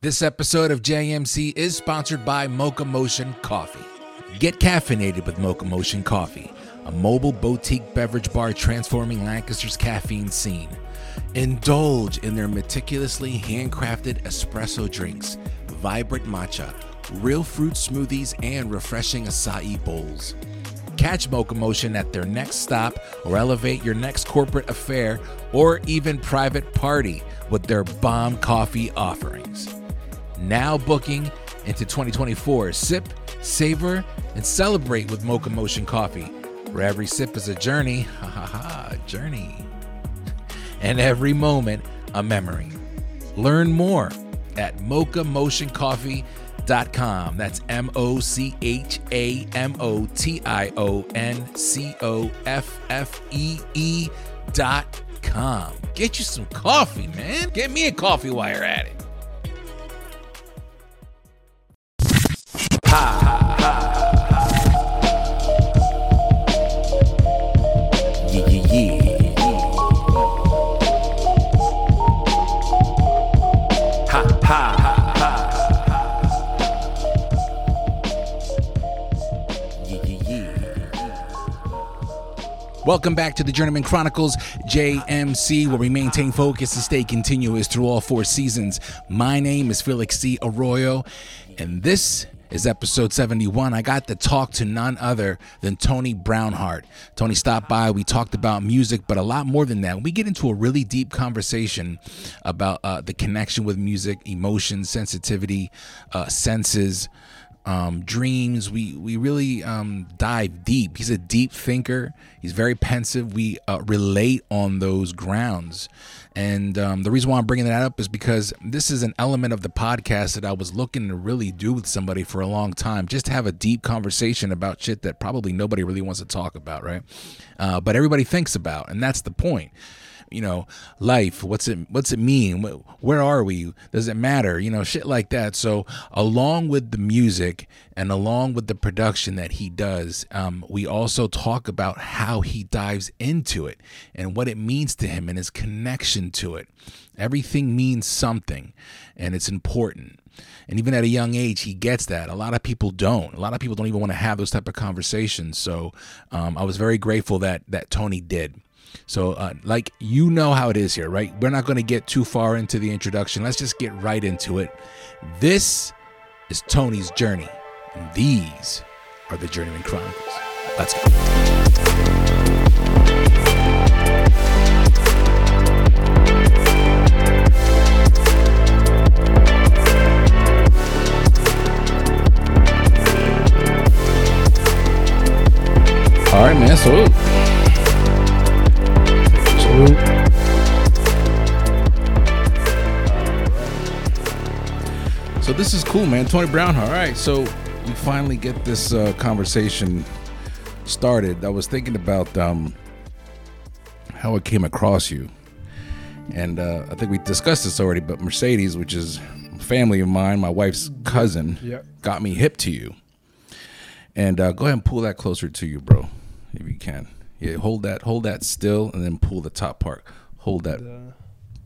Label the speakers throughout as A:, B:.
A: This episode of JMC is sponsored by Mocha Motion Coffee. Get caffeinated with Mocha Motion Coffee, a mobile boutique beverage bar transforming Lancaster's caffeine scene. Indulge in their meticulously handcrafted espresso drinks, vibrant matcha, real fruit smoothies, and refreshing acai bowls. Catch Mocha Motion at their next stop or elevate your next corporate affair or even private party with their bomb coffee offerings. Now booking into 2024. Sip, savor, and celebrate with Mocha Motion Coffee, where every sip is a journey. Ha ha ha, journey. And every moment a memory. Learn more at mochamotioncoffee.com. That's M O C H A M O T I O N C O F F E E dot com. Get you some coffee, man. Get me a coffee while you're at it. Welcome back to the Journeyman Chronicles JMC, where we maintain focus and stay continuous through all four seasons. My name is Felix C. Arroyo, and this is episode 71. I got to talk to none other than Tony Brownheart. Tony stopped by. We talked about music, but a lot more than that. We get into a really deep conversation about uh, the connection with music, emotions, sensitivity, uh, senses um, dreams. We we really um, dive deep. He's a deep thinker. He's very pensive. We uh, relate on those grounds, and um, the reason why I'm bringing that up is because this is an element of the podcast that I was looking to really do with somebody for a long time, just have a deep conversation about shit that probably nobody really wants to talk about, right? Uh, but everybody thinks about, and that's the point you know life what's it what's it mean? Where are we? Does it matter? You know shit like that. So along with the music and along with the production that he does um, we also talk about how he dives into it and what it means to him and his connection to it. Everything means something and it's important. And even at a young age he gets that. A lot of people don't. A lot of people don't even want to have those type of conversations. So um, i was very grateful that that tony did so, uh, like, you know how it is here, right? We're not going to get too far into the introduction. Let's just get right into it. This is Tony's journey, and these are the Journeyman Chronicles. Let's go. All right, man. So, So this is cool, man. Tony Brown. All right, so we finally get this uh, conversation started. I was thinking about um, how it came across you, and uh, I think we discussed this already. But Mercedes, which is family of mine, my wife's cousin,
B: Yep.
A: got me hip to you. And uh, go ahead and pull that closer to you, bro, if you can. Yeah, hold that, hold that still, and then pull the top part. Hold that,
B: Uh,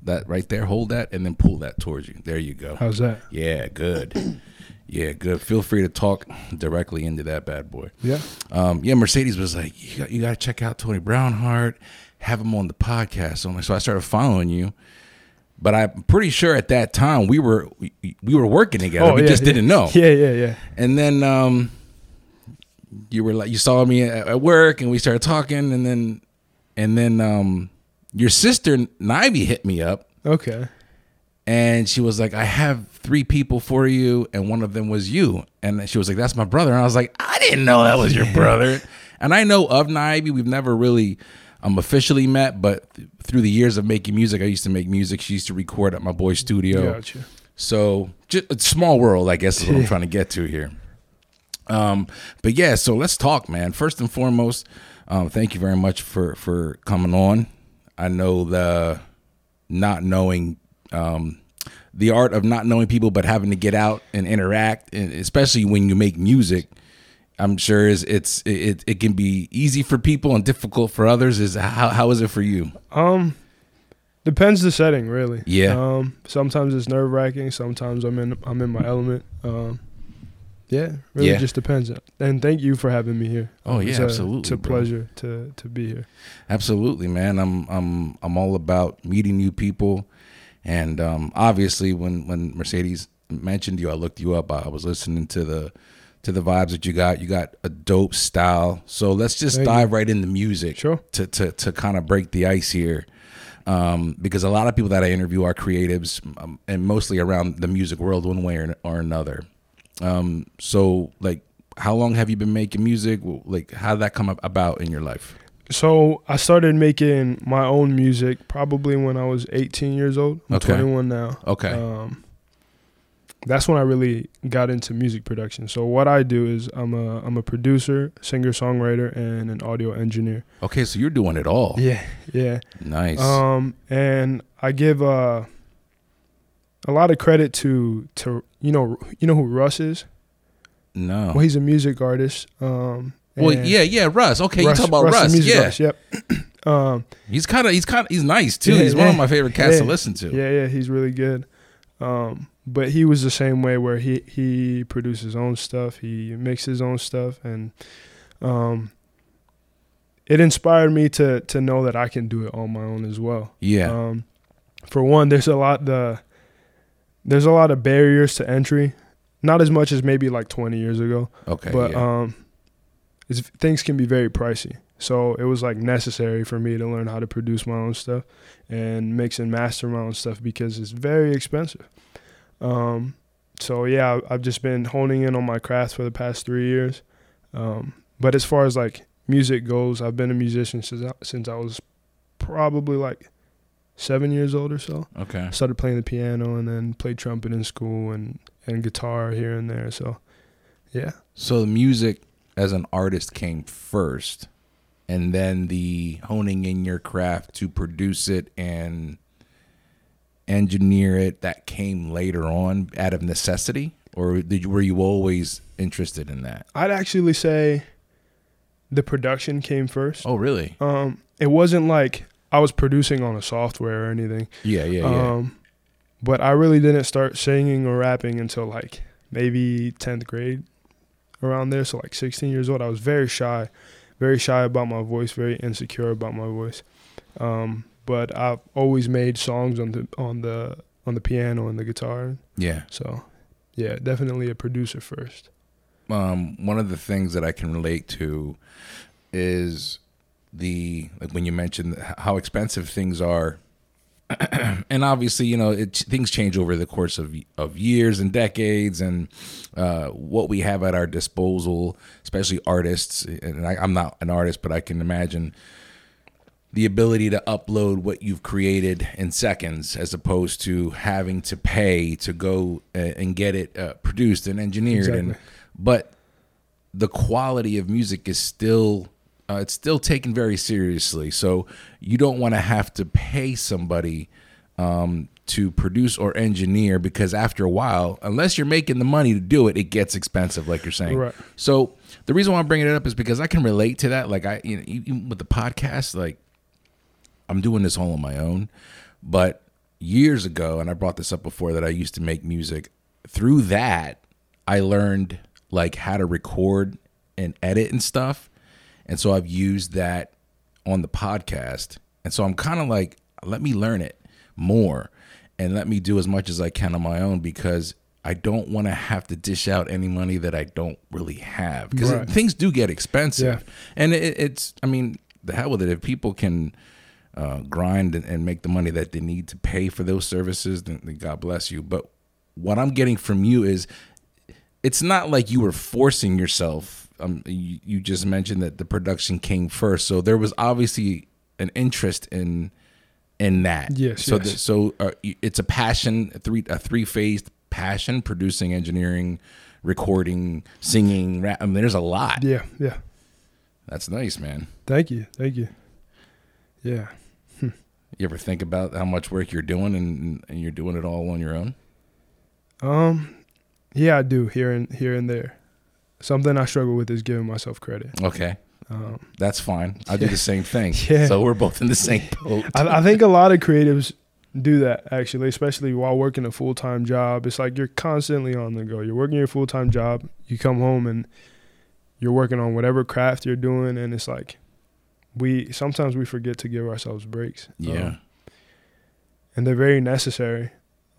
A: that right there. Hold that, and then pull that towards you. There you go.
B: how's that?
A: Yeah, good. yeah, good. Feel free to talk directly into that bad boy.
B: Yeah.
A: Um, yeah, Mercedes was like, you got, you got to check out Tony Brownheart, have him on the podcast. So, like, so I started following you. But I'm pretty sure at that time we were we, we were working together. we
B: yeah,
A: just
B: yeah.
A: didn't know.
B: Yeah, yeah, yeah.
A: And then um, you were like, you saw me at, at work, and we started talking, and then and then um, your sister Nivy hit me up
B: Okay.
A: and she was like, "I have three people for you, and one of them was you." And she was like, "That's my brother." And I was like, "I didn't know that was your brother." and I know of Nivy. We've never really um officially met, but th- through the years of making music, I used to make music. She used to record at my boy's studio.
B: Gotcha.
A: So just a small world, I guess, is what I'm trying to get to here. Um, but yeah, so let's talk, man. First and foremost, um, thank you very much for for coming on. I know the not knowing um, the art of not knowing people, but having to get out and interact, and especially when you make music. I'm sure is it's it, it can be easy for people and difficult for others. Is how how is it for you?
B: Um, Depends the setting, really.
A: Yeah.
B: Um, sometimes it's nerve wracking. Sometimes I'm in I'm in my element. Um, yeah, really
A: Yeah.
B: just depends. And thank you for having me here.
A: Oh, yeah,
B: It's a,
A: absolutely,
B: It's a
A: bro.
B: pleasure to to be here.
A: Absolutely, man. I'm I'm I'm all about meeting new people, and um, obviously, when when Mercedes mentioned you, I looked you up. I was listening to the to the vibes that you got. You got a dope style. So let's just
B: Thank
A: dive right into music.
B: Sure.
A: To to to kind of break the ice here. Um, because a lot of people that I interview are creatives, um, and mostly around the music world, one way or, or another. Um, so, like, how long have you been making music? Like, how did that come up about in your life?
B: So I started making my own music probably when I was 18 years old. I'm
A: Okay.
B: 21 now.
A: Okay.
B: Um, that's when I really got into music production. So what I do is I'm a I'm a producer, singer songwriter, and an audio engineer.
A: Okay, so you're doing it all.
B: Yeah, yeah.
A: Nice.
B: Um, and I give uh, a lot of credit to to you know you know who Russ is.
A: no.
B: Well, he's a music artist. Um,
A: well, yeah, yeah, Russ. Okay, you talk about
B: the
A: Russ. Yeah,
B: artist, Yep. um,
A: he's kind of, he's kind of, he's nice too.
B: Yeah,
A: he's one of my favorite cats to listen to.
B: Yeah, yeah, he's really good. Um, but he was the same way where he he produced his own stuff, he mixed his own stuff, and um, it inspired me to to know that I can do it on my own as well.
A: Yeah.
B: Um, for one, there's a lot the there's a lot of barriers to entry, not as much as maybe like 20 years ago,
A: okay.
B: but
A: yeah.
B: um, it's, things can be very pricey. So it was like necessary for me to learn how to produce my own stuff and mix and master my own stuff because it's very expensive. Um, so yeah, I've just been honing in on my craft for the past three years. Um, but as far as like music goes, I've been a musician since I, since I was probably like seven years old or so.
A: okay.
B: I started playing the piano and then played trumpet in school and, and guitar here and there. So yeah.
A: So the music as an artist came first, and then the honing in your craft to produce it and engineer it that came later on out of necessity, or did you, were you always interested in that?
B: I'd actually say the production came first.
A: Oh, really?
B: Um, it wasn't like I was producing on a software or anything.
A: Yeah, yeah, yeah.
B: Um, but I really didn't start singing or rapping until like maybe 10th grade around there. So like 16 years old. I was very shy, very shy about my voice, very insecure about my voice. Um, but I've always made songs on the on the on the piano and the guitar.
A: yeah.
B: So yeah, definitely a producer first.
A: um, one of the things that I can relate to is the like when you mentioned how expensive things are, and obviously you know it, things change over the course of of years and decades, and uh, what we have at our disposal, especially artists. And I, I'm not an artist, but I can imagine the ability to upload what you've created in seconds as opposed to having to pay to go uh, and get it uh, produced and engineered and but the quality of music is still uh, it's still taken very seriously so you don't want to have to pay somebody um, to produce or engineer because after a while unless you're making the money to do it it gets expensive like you're saying
B: Right.
A: so the reason why i'm bringing it up is because i can relate to that like i you know even with the podcast like I'm doing this all on my own. But years ago, and I brought this up before that I used to make music. Through that, I learned like how to record and edit and stuff. And so I've used that on the podcast. And so I'm kind of like, let me learn it more and let me do as much as I can on my own because I don't want to have to dish out any money that I don't really have because
B: Right.
A: things do get expensive.
B: Yeah.
A: And it, it's, I mean, the hell with it. If people can uh, grind and, and make the money that they need to pay for those services, then, then God bless you. But what I'm getting from you is it's not like you were forcing yourself. Um, you, you just mentioned that the production came first, so there was obviously an interest in in that.
B: Yes,
A: So
B: yes.
A: the- so uh, it's a passion, a three a three phased passion: producing, engineering, recording, singing. Rap. I mean, there's a lot.
B: Yeah, yeah.
A: That's nice, man.
B: Thank you, thank you. Yeah.
A: You ever think about how much work you're doing and, and you're doing it all on your own?
B: Um, yeah, I do here and here and there. Something I struggle with is giving myself credit.
A: Okay.
B: Um,
A: That's fine. I do
B: Yeah.
A: the same thing.
B: Yeah.
A: So we're both in the same boat.
B: I, I think a lot of creatives do that actually, especially while working a full time job. It's like you're constantly on the go. You're working your full time job. You come home and you're working on whatever craft you're doing, and it's like we sometimes we forget to give ourselves breaks.
A: yeah.
B: Um, and they're very necessary.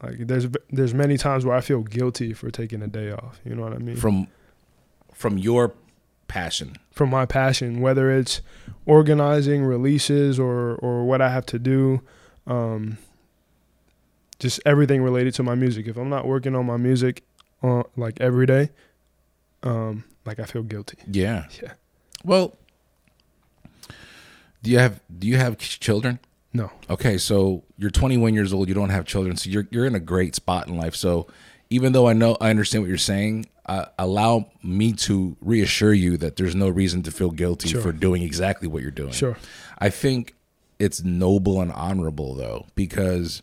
B: Like there's there's many times where I feel guilty for taking a day off. You know what I mean?
A: from from your passion.
B: from my passion, whether it's organizing releases or or what I have to do, um, just everything related to my music. If I'm not working on my music, uh, like every day, um, like I feel guilty.
A: Yeah.
B: Yeah.
A: Well, do you have do you have children?
B: No.
A: Okay, so you're 21 years old. You don't have children, so you're you're in a great spot in life. So even though I know I understand what you're saying, uh, allow me to reassure you that there's no reason to feel guilty
B: Sure.
A: for doing exactly what you're doing.
B: Sure.
A: I think it's noble and honorable though, because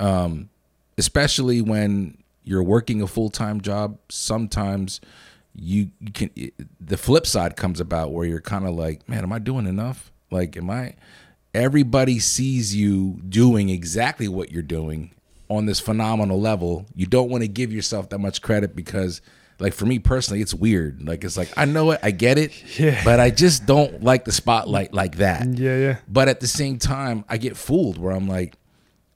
A: um, especially when you're working a full time job, sometimes you, you can. The flip side comes about where you're kind of like, man, am I doing enough? Like, am I? Everybody sees you doing exactly what you're doing on this phenomenal level. You don't want to give yourself that much credit because. Like for me personally, it's weird. Like it's like I know it, I get it,
B: Yeah.
A: but I just don't like the spotlight like that.
B: Yeah, yeah.
A: But at the same time, I get fooled where I'm like,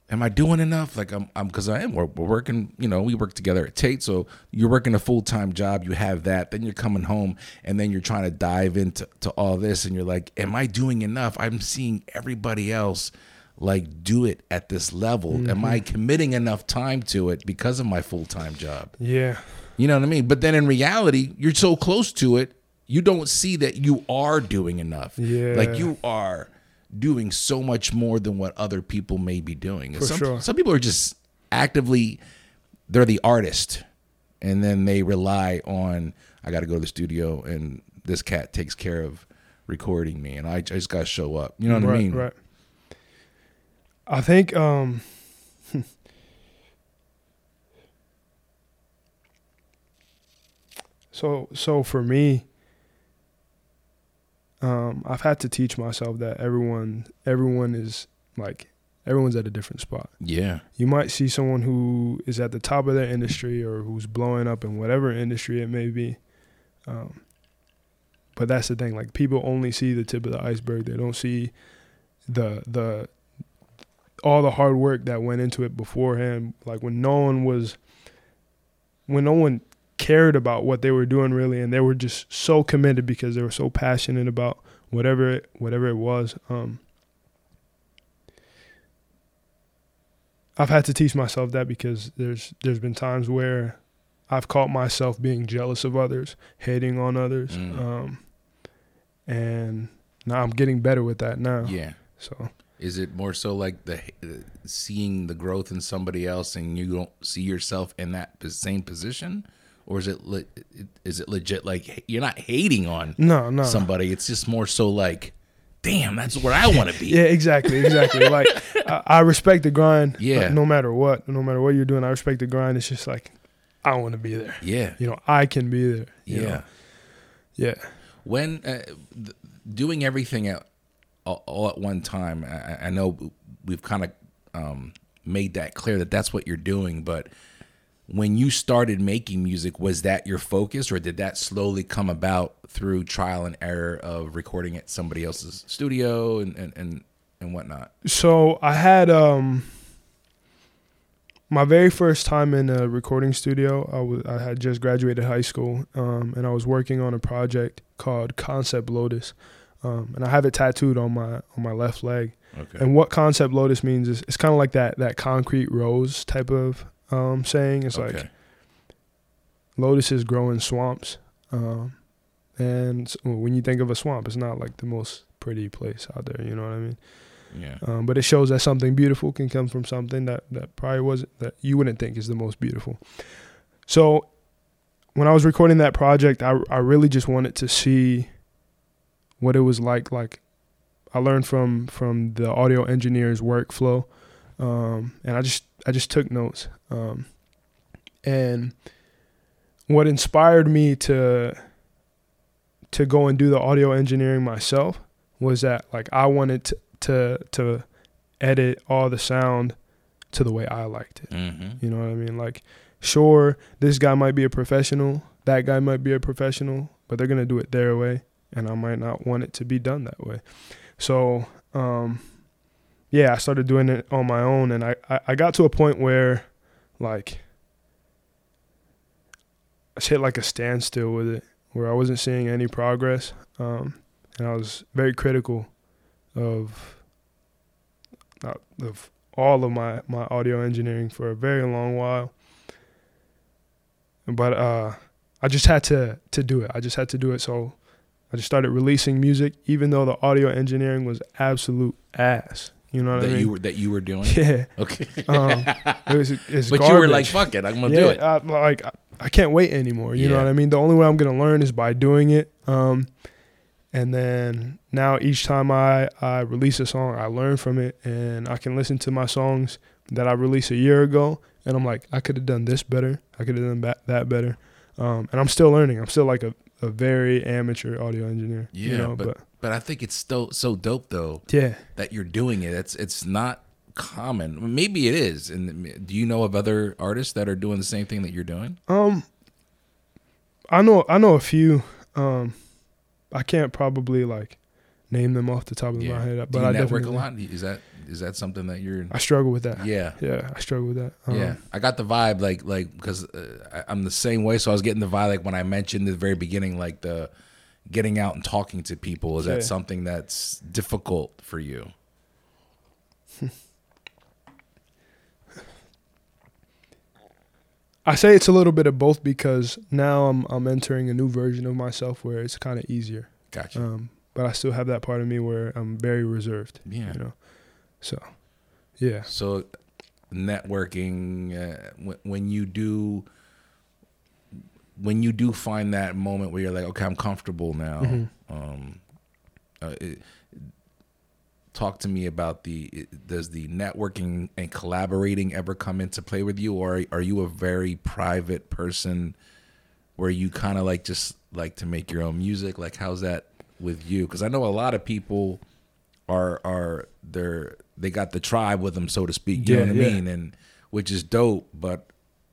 A: am I doing enough? Like I'm, I'm, because I am. We're, we're working. You know, we work together at Tate. So you're working a full time job. You have that. Then you're coming home, and then you're trying to dive into to all this, and you're like, am I doing enough? I'm seeing everybody else like do it at this level. Am I mm-hmm. committing enough time to it because of my full time job?
B: Yeah.
A: You know what I mean? But then in reality, you're so close to it, you don't see that you are doing enough.
B: Yeah.
A: Like you are doing so much more than what other people may be doing.
B: For
A: some,
B: sure.
A: some people are just actively they're the artist and then they rely on I got to go to the studio and this cat takes care of recording me and I, I just got to show up. You know what
B: right,
A: I mean?
B: Right. I think um So so for me um I've had to teach myself that everyone everyone is like everyone's at a different spot.
A: Yeah.
B: You might see someone who is at the top of their industry or who's blowing up in whatever industry it may be. Um, but that's the thing. Like people only see the tip of the iceberg. They don't see the the all the hard work that went into it beforehand. Like when no one was when no one cared about what they were doing really and they were just so committed because they were so passionate about whatever it, whatever it was. Um, I've had to teach myself that because there's there's been times where I've caught myself being jealous of others, hating on others,
A: Mm.
B: um, and now I'm getting better with that now.
A: Yeah.
B: So
A: Is it more so like the uh, seeing the growth in somebody else and you don't see yourself in that same position, or is it le- is it legit like you're not hating on
B: no, no,
A: somebody? It's just more so like, damn, that's where I want to be.
B: Yeah, exactly, exactly. like I, I respect the grind.
A: Yeah.
B: no matter what, no matter what you're doing, I respect the grind. It's just like I want to be there.
A: yeah,
B: You know, I can be there.
A: yeah.
B: know? yeah.
A: When uh, th- doing everything all, all at one time, I, I know we've kind of um, made that clear that that's what you're doing, but. When you started making music, was that your focus, or did that slowly come about through trial and error of recording at somebody else's studio and and and, and whatnot?
B: So I had um my very first time in a recording studio. I was I had just graduated high school, um, and I was working on a project called Concept Lotus, um, and I have it tattooed on my on my left leg.
A: Okay.
B: And what Concept Lotus means is it's kind of like that that concrete rose type of um, saying. It's like
A: okay.
B: lotuses grow in swamps, um, and when you think of a swamp, it's not like the most pretty place out there. You know what I mean?
A: Yeah.
B: um, but it shows that something beautiful can come from something that that probably wasn't that you wouldn't think is the most beautiful. So when I was recording that project, I I really just wanted to see what it was like. Like I learned from from the audio engineer's workflow, um, and I just I just took notes. Um, and what inspired me to to go and do the audio engineering myself was that like I wanted to to, to edit all the sound to the way I liked it.
A: Mm-hmm.
B: You know what I mean? Like, sure, this guy might be a professional, that guy might be a professional, but they're gonna do it their way, and I might not want it to be done that way. So, um, yeah, I started doing it on my own, and I, I, I got to a point where, like, I hit like a standstill with it, where I wasn't seeing any progress, um, and I was very critical of of all of my my audio engineering for a very long while. But uh, I just had to to do it. I just had to do it. So I just started releasing music, even though the audio engineering was absolute ass. You know what
A: that
B: I mean?
A: you were that you were doing.
B: yeah.
A: Okay.
B: Um, it was it's
A: but
B: garbage.
A: you were like, "Fuck it, I'm gonna
B: yeah,
A: do it."
B: I, like I, I can't wait anymore. You know what I mean? The only way I'm gonna learn is by doing it. Um, and then now each time I I release a song, I learn from it, and I can listen to my songs that I released a year ago, and I'm like, I could have done this better. I could have done that that better. Um, and I'm still learning. I'm still like a, a very amateur audio engineer.
A: Yeah,
B: you know,
A: but,
B: but,
A: but I think it's so so dope though
B: yeah.
A: that you're doing it. It's it's not common. Maybe it is. And do you know of other artists that are doing the same thing that you're doing?
B: Um, I know I know a few. Um, I can't probably like name them off the top of
A: Yeah.
B: my head,
A: Do
B: but
A: you
B: I
A: network a lot? Is that is that something that you're?
B: I struggle with that.
A: Yeah.
B: Yeah, I struggle with that. Um,
A: Yeah, I got the vibe like like because uh, I'm the same way. So I was getting the vibe like when I mentioned the very beginning, like the getting out and talking to people. Is
B: Yeah.
A: that something that's difficult for you?
B: I say it's a little bit of both because now I'm I'm entering a new version of myself where it's kind of easier.
A: Gotcha.
B: Um, but I still have that part of me where I'm very reserved.
A: yeah.
B: You know, so yeah.
A: So networking uh, when, when you do when you do find that moment where you're like, okay, I'm comfortable now.
B: Mhm.
A: Um, uh, it, talk to me about the it- does the networking and collaborating ever come into play with you, or are you a very private person where you kind of like just like to make your own music? Like, how's that with you? Because I know a lot of people are are they're they got the tribe with them, so to speak. You
B: Yeah,
A: know what I mean? And which is dope, but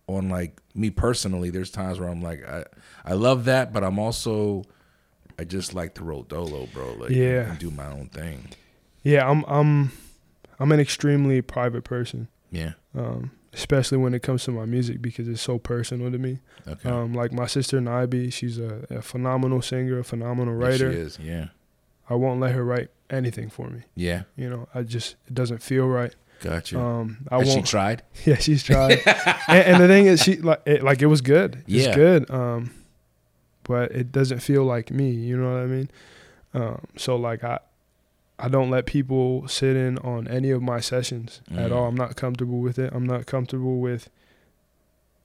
A: on like me personally, there's times where I'm like, I I love that, but I'm also I just like to roll dolo, bro. Like,
B: Yeah.
A: and do my own thing.
B: Yeah, I'm I'm I'm an extremely private person,
A: Yeah.
B: um, especially when it comes to my music because it's so personal to me.
A: Okay.
B: Um, like my sister Nibi, she's a, a phenomenal singer, a phenomenal
A: Yes, she
B: writer.
A: is. Yeah.
B: I won't let her write anything for me.
A: Yeah.
B: You know, I just it doesn't feel right.
A: Gotcha.
B: Um, I
A: Has she
B: won't.
A: she tried?
B: yeah, she's tried, and, and the thing is, she like it, like it was good. It's
A: Yeah.
B: good. Um, but it doesn't feel like me. You know what I mean? Um, so like I, I don't let people sit in on any of my sessions at
A: Mm.
B: all. I'm not comfortable with it. I'm not comfortable with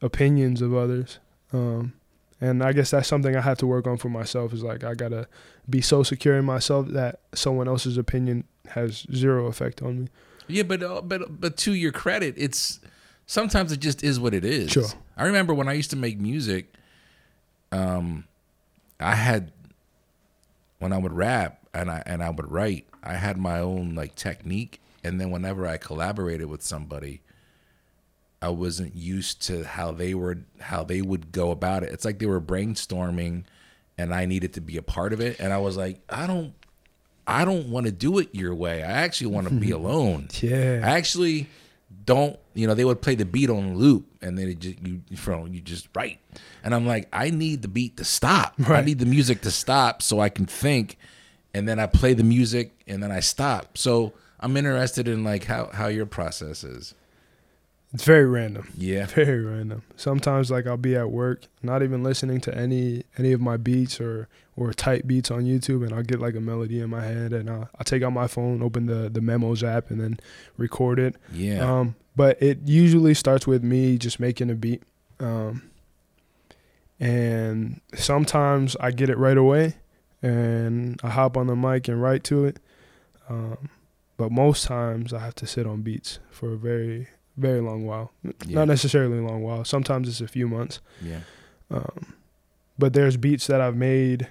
B: opinions of others. Um, and I guess that's something I have to work on for myself. Is like I gotta be so secure in myself that someone else's opinion has zero effect on me.
A: Yeah, but uh, but but to your credit, it's sometimes it just is what it is.
B: Sure.
A: I remember when I used to make music, um, I had when I would rap and I and I would write, I had my own like technique, and then whenever I collaborated with somebody, I wasn't used to how they were how they would go about it. It's like they were brainstorming, and I needed to be a part of it, and I was like, I don't. I don't want to do it your way. I actually want to be alone.
B: Yeah.
A: I actually don't. You know, they would play the beat on loop, and then it just you from you just write. And I'm like, I need the beat to stop. I need the music to stop so I can think, and then I play the music, and then I stop. So I'm interested in like how how your process is.
B: It's very random.
A: Yeah.
B: Very random. Sometimes like I'll be at work, not even listening to any any of my beats or or type beats on YouTube, and I'll get like a melody in my head, and I'll, I'll take out my phone, open the the memos app, and then record it.
A: Yeah.
B: Um, but it usually starts with me just making a beat, um, and sometimes I get it right away, and I hop on the mic and write to it. Um, but most times I have to sit on beats for a very very long while.
A: yeah.
B: Not necessarily a long while. Sometimes it's a few months.
A: yeah.
B: Um, but there's beats that I've made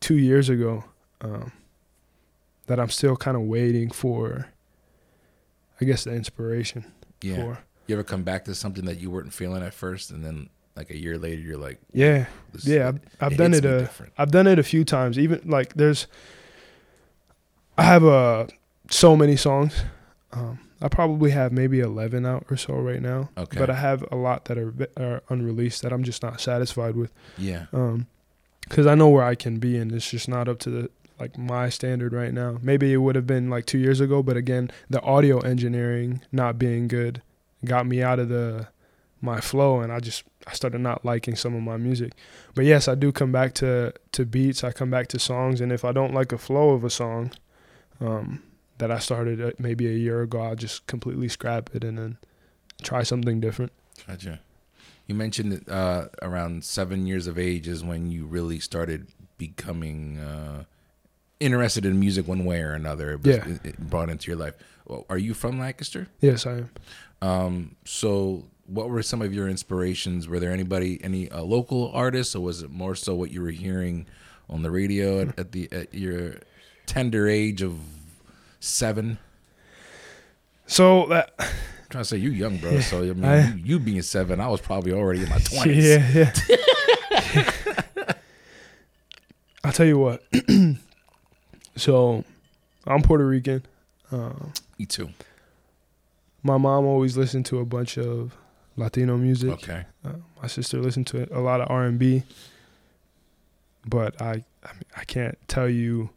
B: two years ago um, that I'm still kind of waiting for. I guess the inspiration
A: Yeah.
B: for.
A: You ever come back to something that you weren't feeling at first, and then like a year later, you're like,
B: Yeah, yeah. I've, I've done it. A,
A: different.
B: I've done it a few times. Even like there's, I have uh so many songs. Um, I probably have maybe eleven out or so right now.
A: Okay.
B: But I have a lot that are, are unreleased that I'm just not satisfied with.
A: Yeah.
B: Um, because I know where I can be, and it's just not up to the like my standard right now. Maybe it would have been like two years ago, but again, the audio engineering not being good got me out of the my flow, and I just I started not liking some of my music. But yes, I do come back to to beats. I come back to songs, and if I don't like a flow of a song, um, that I started uh, maybe a year ago, I'll just completely scrap it and then try something different.
A: Gotcha. You mentioned that, uh, around seven years of age is when you really started becoming uh, interested in music one way or another.
B: Yeah.
A: brought into your life. Well, are you from Lancaster?
B: Yes, I am.
A: Um, so, what were some of your inspirations? Were there anybody, any uh, local artists, or was it more so what you were hearing on the radio at, at the at your tender age of seven?
B: So that
A: I'm trying to say you young, bro. So I mean,
B: I-
A: you, you being seven, I was probably already in my twenties.
B: Yeah, yeah. I'll tell you what. so, I'm Puerto Rican. Uh,
A: Me too.
B: my mom always listened to a bunch of Latino music.
A: Okay.
B: Uh, my sister listened to a lot of R and B. But I, I, mean, I can't tell you.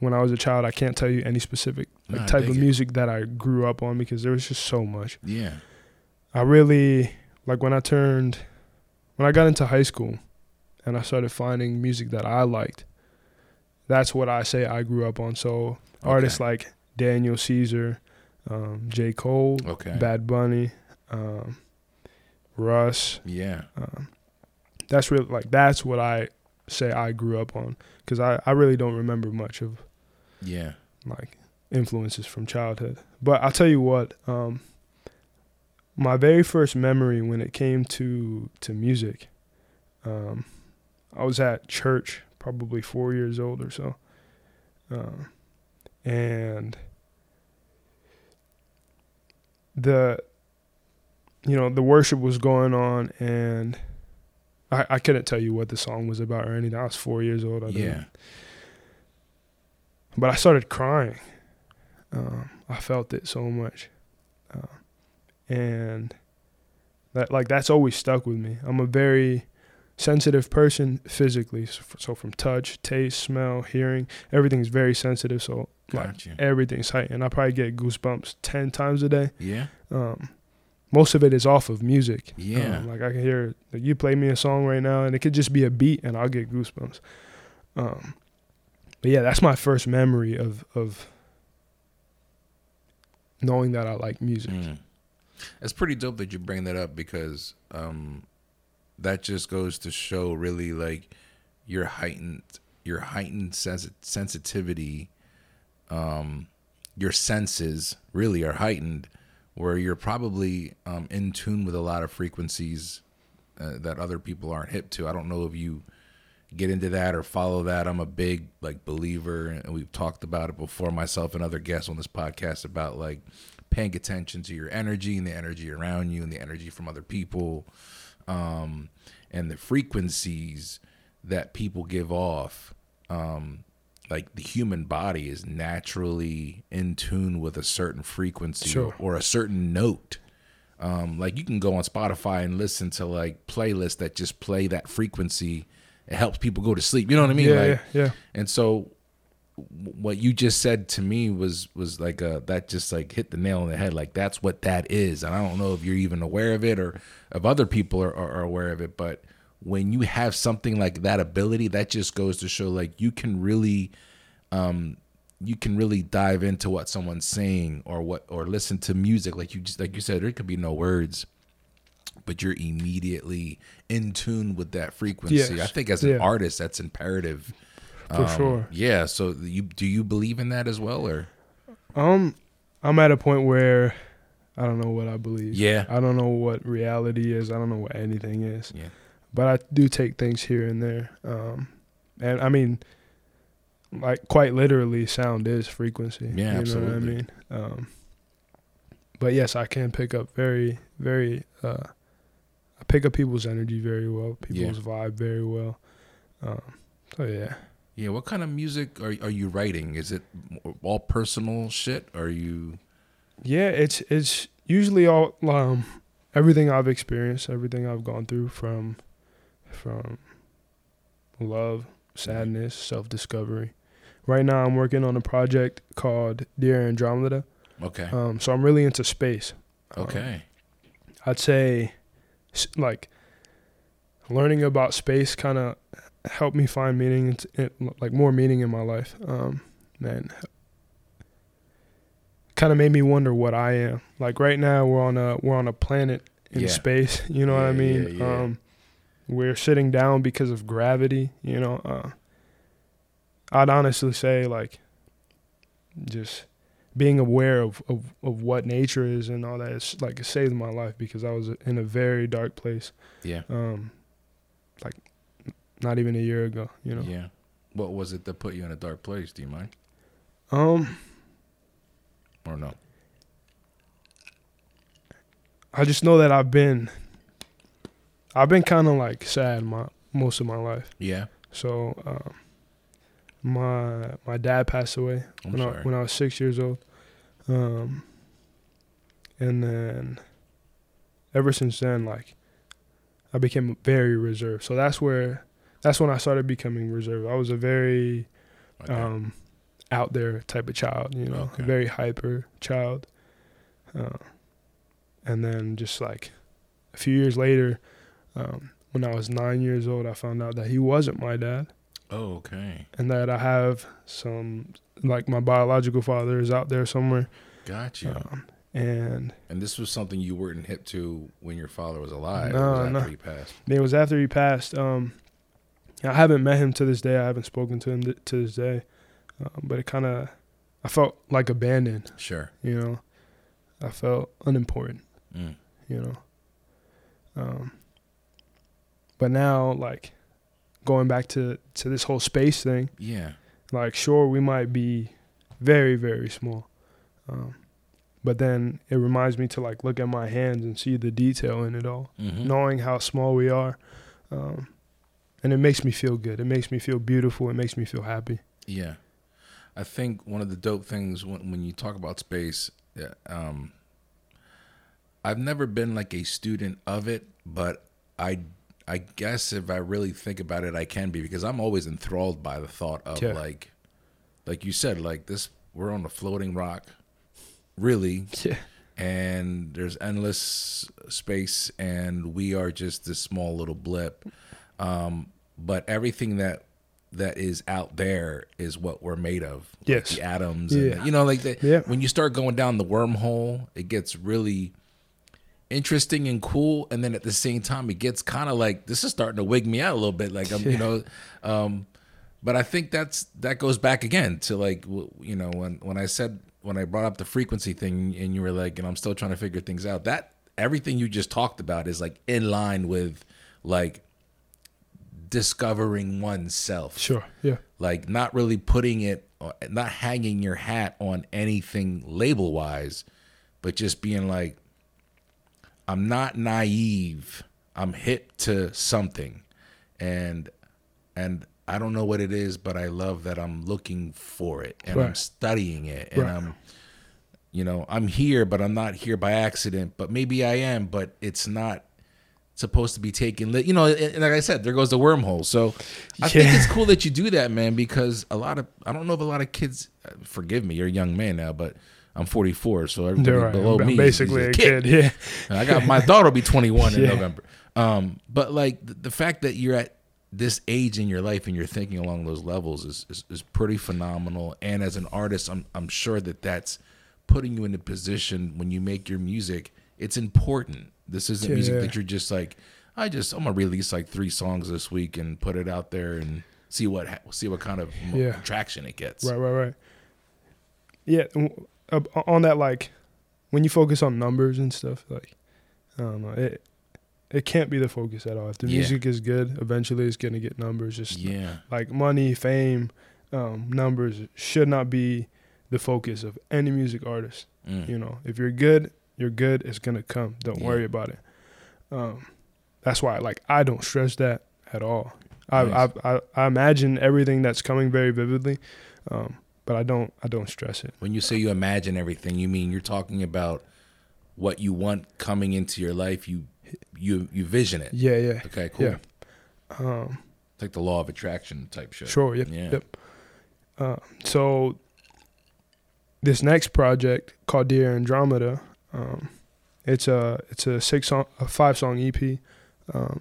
B: When I was a child, I can't tell you any specific like,
A: I
B: type of
A: it.
B: music that I grew up on because there was just so much.
A: Yeah.
B: I really like when I turned when I got into high school and I started finding music that I liked. That's what I say I grew up on. So artists like Daniel Caesar, um, J. Cole,
A: Okay.
B: Bad Bunny, um, Russ.
A: Yeah.
B: Um, that's really like that's what I say I grew up on because I, I really don't remember much of
A: Yeah.
B: like influences from childhood. But I'll tell you what, um, my very first memory when it came to to music, um, I was at church, probably four years old or so, um, and the you know the worship was going on and. I, I couldn't tell you what the song was about or anything. I was four years old. I didn't-
A: Yeah.
B: but I started crying. Um, I felt it so much, uh, and that like that's always stuck with me. I'm a very sensitive person physically, so, so from touch, taste, smell, hearing, everything's very sensitive. So like
A: Gotcha.
B: everything's heightened. I probably get goosebumps ten times a day.
A: Yeah.
B: Um, most of it is off of music.
A: Yeah.
B: Um, like I can hear like you play me a song right now, and it could just be a beat, and I'll get goosebumps. Um, but yeah, that's my first memory of of knowing that I like music.
A: Mm. It's pretty dope that you bring that up because um, that just goes to show really like your heightened your heightened sens- sensitivity, um, your senses really are heightened, where you're probably um, in tune with a lot of frequencies uh, that other people aren't hip to. I don't know if you get into that or follow that. I'm a big like believer, and we've talked about it before. Myself and other guests on this podcast about like paying attention to your energy and the energy around you and the energy from other people, um, and the frequencies that people give off. Um, like the human body is naturally in tune with a certain frequency
B: Sure.
A: or a certain note. Um, like you can go on Spotify and listen to like playlists that just play that frequency. It helps people go to sleep. You know what I mean?
B: yeah,
A: like,
B: yeah, yeah.
A: and so what you just said to me was was like uh that just like hit the nail on the head. Like that's what that is. And I don't know if you're even aware of it or if other people are, are, are aware of it, but when you have something like that ability, that just goes to show like you can really um you can really dive into what someone's saying or what or listen to music like you just like you said there could be no words but you're immediately in tune with that frequency
B: Yes.
A: i think as an
B: Yeah.
A: artist that's imperative
B: For
A: Um,
B: sure.
A: yeah so you do you believe in that as well or
B: Um, I'm at a point where I don't know what I believe.
A: yeah
B: I don't know what reality is. I don't know what anything is.
A: Yeah.
B: But I do take things here and there. Um, and I mean, like quite literally, sound is frequency.
A: Yeah,
B: you
A: absolutely.
B: know what I mean. Um, but yes, I can pick up very, very. Uh, I pick up people's energy very well, people's vibe very well. Um, so yeah,
A: Yeah, what kind of music are are you writing? Is it all personal shit? Are you
B: yeah. It's it's usually all um, everything I've experienced, everything I've gone through from from love, sadness, self discovery. Right now, I'm working on a project called Dear Andromeda.
A: okay?
B: Um, so I'm really into space. Um,
A: okay.
B: I'd say, like, learning about space kind of helped me find meaning, in, like more meaning in my life. Um, man, kind of made me wonder what I am. Like right now, we're on a we're on a planet in
A: Yeah.
B: space. You know what I mean?
A: yeah, yeah.
B: Um, we're sitting down because of gravity. You know, uh, I'd honestly say like, just being aware of, of, of what nature is and all that is like it saved my life because I was in a very dark place.
A: Yeah.
B: Um, like not even a year ago, you know.
A: Yeah. What was it that put you in a dark place? Do you mind
B: Um,
A: or no?
B: I just know that I've been, I've been kind of like sad my most of my life.
A: Yeah.
B: So, um, my my dad passed away
A: I'm
B: when I when I was six years old, um, and then ever since then, like I became very reserved. So that's where that's when I started becoming reserved. I was a very
A: Okay.
B: um, out there type of child, you know,
A: Okay.
B: a very hyper child. Uh, and then just like a few years later, um, when I was nine years old, I found out that he wasn't my dad
A: oh, okay.
B: and that I have some, like my biological father is out there somewhere.
A: Got you.
B: Um, and
A: and this was something you weren't hip to when your father was alive.
B: No,
A: it was after
B: no.
A: he passed.
B: it was after he passed. Um, I haven't met him to this day. I haven't spoken to him th- to this day. Um, but it kind of, I felt like abandoned.
A: Sure.
B: you know i felt unimportant
A: Mm.
B: you know um but now like going back to to this whole space thing
A: Yeah.
B: like sure we might be very very small um but then it reminds me to like look at my hands and see the detail in it all
A: Mm-hmm.
B: knowing how small we are um and it makes me feel good it makes me feel beautiful it makes me feel happy
A: Yeah, I think one of the dope things when when you talk about space, yeah, um, I've never been like a student of it, but I I guess if I really think about it, I can be because I'm always enthralled by the thought of
B: Yeah.
A: like, like you said, like this we're on a floating rock, really,
B: yeah
A: and there's endless space and we are just this small little blip um, but everything that that is out there is what we're made of like
B: Yes.
A: the atoms and
B: Yeah.
A: the- you know like the,
B: Yeah.
A: when you start going down the wormhole it gets really interesting and cool and then at the same time it gets kind of like this is starting to wig me out a little bit like i'm you know um but i think that's that goes back again to like you know when when i said when i brought up the frequency thing and you were like and i'm still trying to figure things out that everything you just talked about is like in line with like discovering oneself.
B: Sure yeah.
A: Like not really putting it not hanging your hat on anything label wise but just being like i'm not naive. I'm hip to something. And and i don't know what it is but i love that i'm looking for it and i'm studying it. And
B: Right.
A: i'm you know i'm here but i'm not here by accident. But maybe i am but it's not supposed to be taken you know and like i said there goes the wormhole. So i think it's cool that you do that man because a lot of i don't know if a lot of kids uh, forgive me you're a young man now but i'm 44 so everybody
B: right.
A: below
B: I'm,
A: me
B: I'm
A: is- is
B: basically a kid. Yeah.
A: I got my daughter will be 21 in November. Um, but like the, the fact that you're at this age in your life and you're thinking along those levels is, is, is pretty phenomenal. And as an artist, I'm I'm sure that that's putting you in a position when you make your music. It's important. This isn't music that you're just like, I just I'm gonna release like three songs this week and put it out there and see what see what kind of
B: Yeah.
A: traction it gets.
B: Right, right, right. Yeah, uh, on that, like, when you focus on numbers and stuff, like, I don't know, it it can't be the focus at all. If the
A: Yeah.
B: music is good, eventually it's gonna get numbers. Just
A: Yeah.
B: like money, fame, um, numbers should not be the focus of any music artist.
A: Mm.
B: You know, if you're good, you're good. It's gonna come. Don't
A: Yeah.
B: worry about it. Um, that's why, like, I don't stress that at all. I,
A: Nice.
B: I, I I imagine everything that's coming very vividly, um, but I don't I don't stress it.
A: When you say you imagine everything, you mean you're talking about what you want coming into your life. You you you vision it.
B: Yeah, yeah,
A: Okay, cool.
B: Yeah. um,
A: It's like the law of attraction type shit.
B: sure. Yep,
A: Yeah.
B: yep. Uh, so this next project called Dear Andromeda, um, it's a it's a six song a five song EP, um,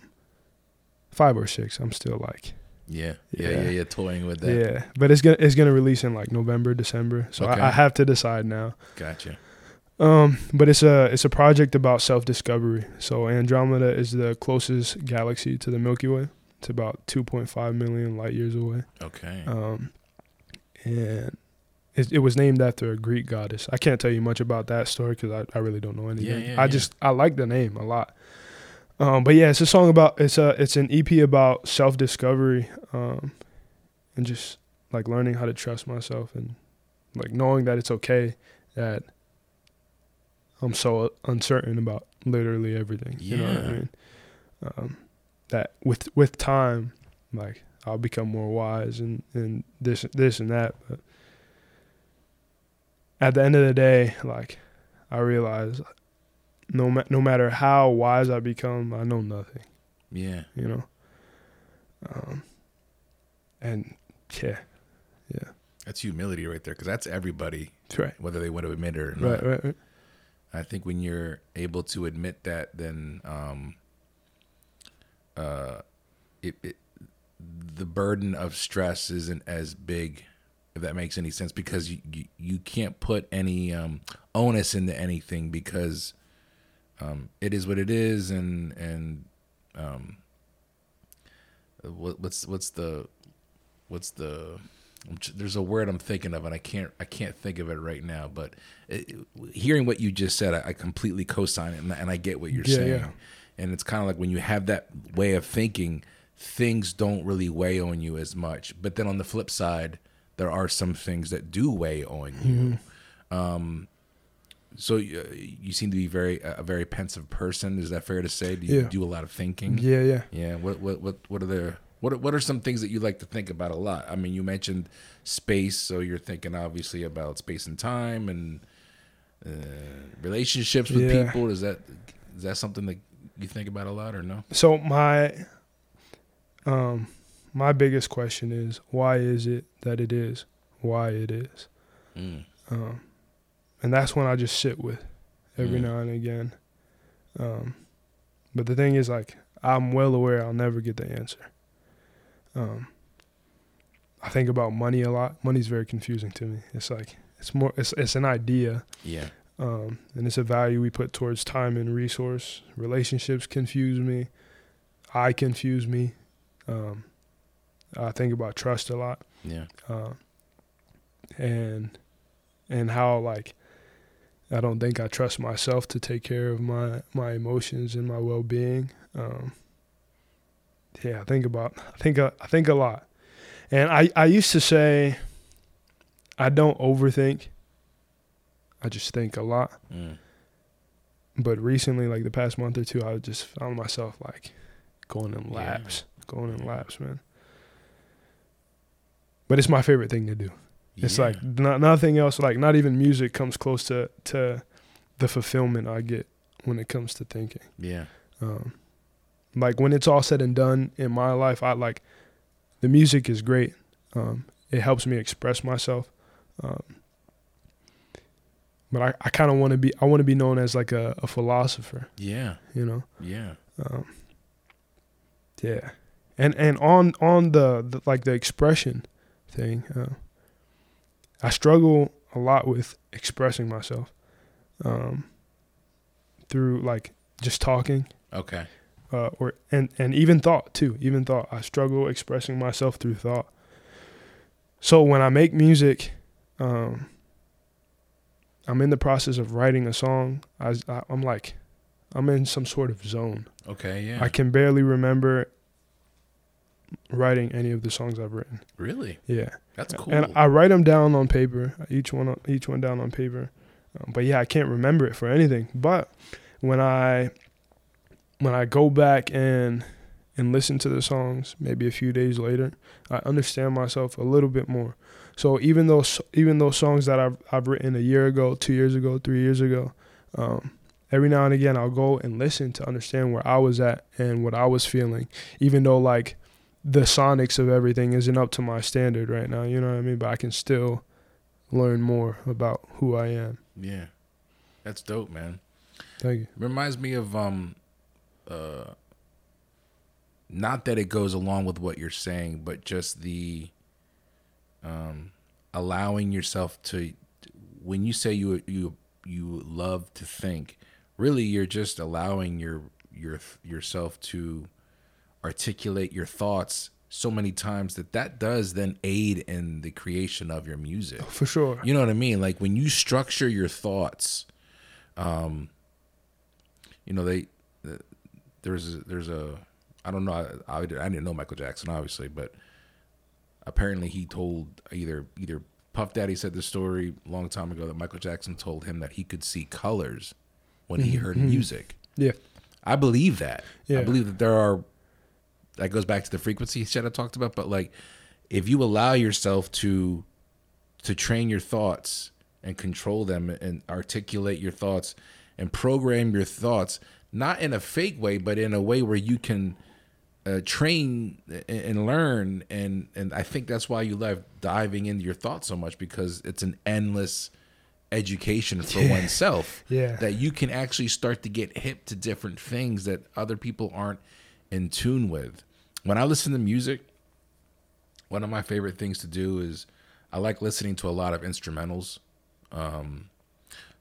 B: five or six. I'm still like
A: Yeah. Yeah.
B: Yeah.
A: Yeah. Yeah. Toying with that.
B: yeah, but it's gonna it's gonna release in like November December. So
A: Okay.
B: I, I have to decide now.
A: Gotcha.
B: Um, but it's a it's a project about self discovery. So Andromeda is the closest galaxy to the Milky Way. It's about 2.5 million light years away.
A: Okay.
B: Um, and it, it was named after a Greek goddess. I can't tell you much about that story because I, I really don't know anything.
A: yeah,
B: I
A: yeah.
B: just I like the name a lot. Um, but yeah, it's a song about it's a it's an EP about self discovery, um, and just like learning how to trust myself and like knowing that it's okay that I'm so uncertain about literally everything. You know what I
A: Yeah.
B: mean? Um, that with with time, like I'll become more wise and and this this and that. But at the end of the day, like I realize, no ma- no matter how wise I become, I know nothing.
A: yeah.
B: You know. Um. And yeah, yeah,
A: That's humility right there, because that's everybody,
B: that's right.
A: whether they want to admit it or not.
B: Right, right, right.
A: I think when you're able to admit that, then um, uh, it, it the burden of stress isn't as big, if that makes any sense, because you you, you can't put any um, onus into anything because um, it is what it is, and and um, what, what's what's the what's the there's a word I'm thinking of and I can't I can't think of it right now. But it, hearing what you just said, I, I completely co-sign it and, I- and I get what you're
B: Yeah,
A: saying.
B: yeah.
A: And it's kind of like when you have that way of thinking, things don't really weigh on you as much. But then on the flip side, there are some things that do weigh on you. Um, so uh, you seem to be very a very pensive person. Is that fair to say? Do you
B: Yeah.
A: do a lot of thinking?
B: Yeah, yeah.
A: Yeah. What what what what are the what are, what are some things that you like to think about a lot? I mean, you mentioned space, so you're thinking obviously about space and time and uh, relationships with
B: Yeah.
A: people. Is that is that something that you think about a lot or no?
B: So my um my biggest question is why is it that it is why it is?
A: Mm.
B: Um and that's when I just sit with every
A: Mm.
B: now and again. Um but the thing is like I'm well aware I'll never get the answer. Um I think about money a lot. Money's very confusing to me. It's like it's more it's it's an idea
A: Yeah.
B: um, and it's a value we put towards time and resource. Relationships confuse me. I confuse me. Um, I think about trust a lot,
A: Yeah.
B: um, and and how like I don't think I trust myself to take care of my my emotions and my well being. Um, yeah, I think about I think a, I think a lot, and I I used to say I don't overthink. I just think a lot
A: Mm.
B: but recently, like the past month or two, I just found myself like going in
A: Yeah.
B: laps, going in laps, man. But it's my favorite thing to do. It's
A: Yeah.
B: like not, nothing else, like not even music comes close to to the fulfillment I get when it comes to thinking.
A: yeah.
B: Um, like when it's all said and done in my life, I like the music is great. Um, it helps me express myself. Um, but I, I kind of want to be I want to be known as like a, a philosopher,
A: Yeah.
B: you know.
A: Yeah.
B: Um, yeah, and and on on the, the like the expression thing, uh, I struggle a lot with expressing myself um, through like just talking
A: Okay.
B: uh, or and and even thought too. Even thought, I struggle expressing myself through thought. So when I make music, um, I'm in the process of writing a song. I, I I'm like, I'm in some sort of zone.
A: Okay, yeah.
B: I can barely remember writing any of the songs I've written.
A: really?
B: Yeah,
A: That's cool.
B: and I write them down on paper, each one on- each one down on paper. Um, but yeah, I can't remember it for anything. But when I when I go back and and listen to the songs, maybe a few days later, I understand myself a little bit more. So even those even those songs that I've I've written a year ago, two years ago, three years ago, um, every now and again I'll go and listen to understand where I was at and what I was feeling, even though like the sonics of everything isn't up to my standard right now. You know what I mean? But I can still learn more about who I am.
A: yeah. That's dope, man.
B: Thank you.
A: Reminds me of um uh not that it goes along with what you're saying, but just the um allowing yourself to when you say you you you love to think, really you're just allowing your your yourself to articulate your thoughts so many times that that does then aid in the creation of your music.
B: For sure.
A: You know what I mean? Like when you structure your thoughts, um, you know they uh, there's a, there's a I don't know I, I didn't know Michael Jackson obviously, but apparently he told either either Puff Daddy said the story a long time ago that Michael Jackson told him that he could see colors when he heard music.
B: Yeah.
A: I believe that.
B: Yeah.
A: I believe that there are. That goes back to the frequency shit I talked about. But like, if you allow yourself to, to train your thoughts and control them and articulate your thoughts and program your thoughts, not in a fake way, but in a way where you can uh, train and, learn. And and I think that's why you love diving into your thoughts so much because it's an endless education for
B: Yeah.
A: oneself
B: Yeah.
A: that you can actually start to get hip to different things that other people aren't in tune with. When I listen to music, one of my favorite things to do is I like listening to a lot of instrumentals. Um,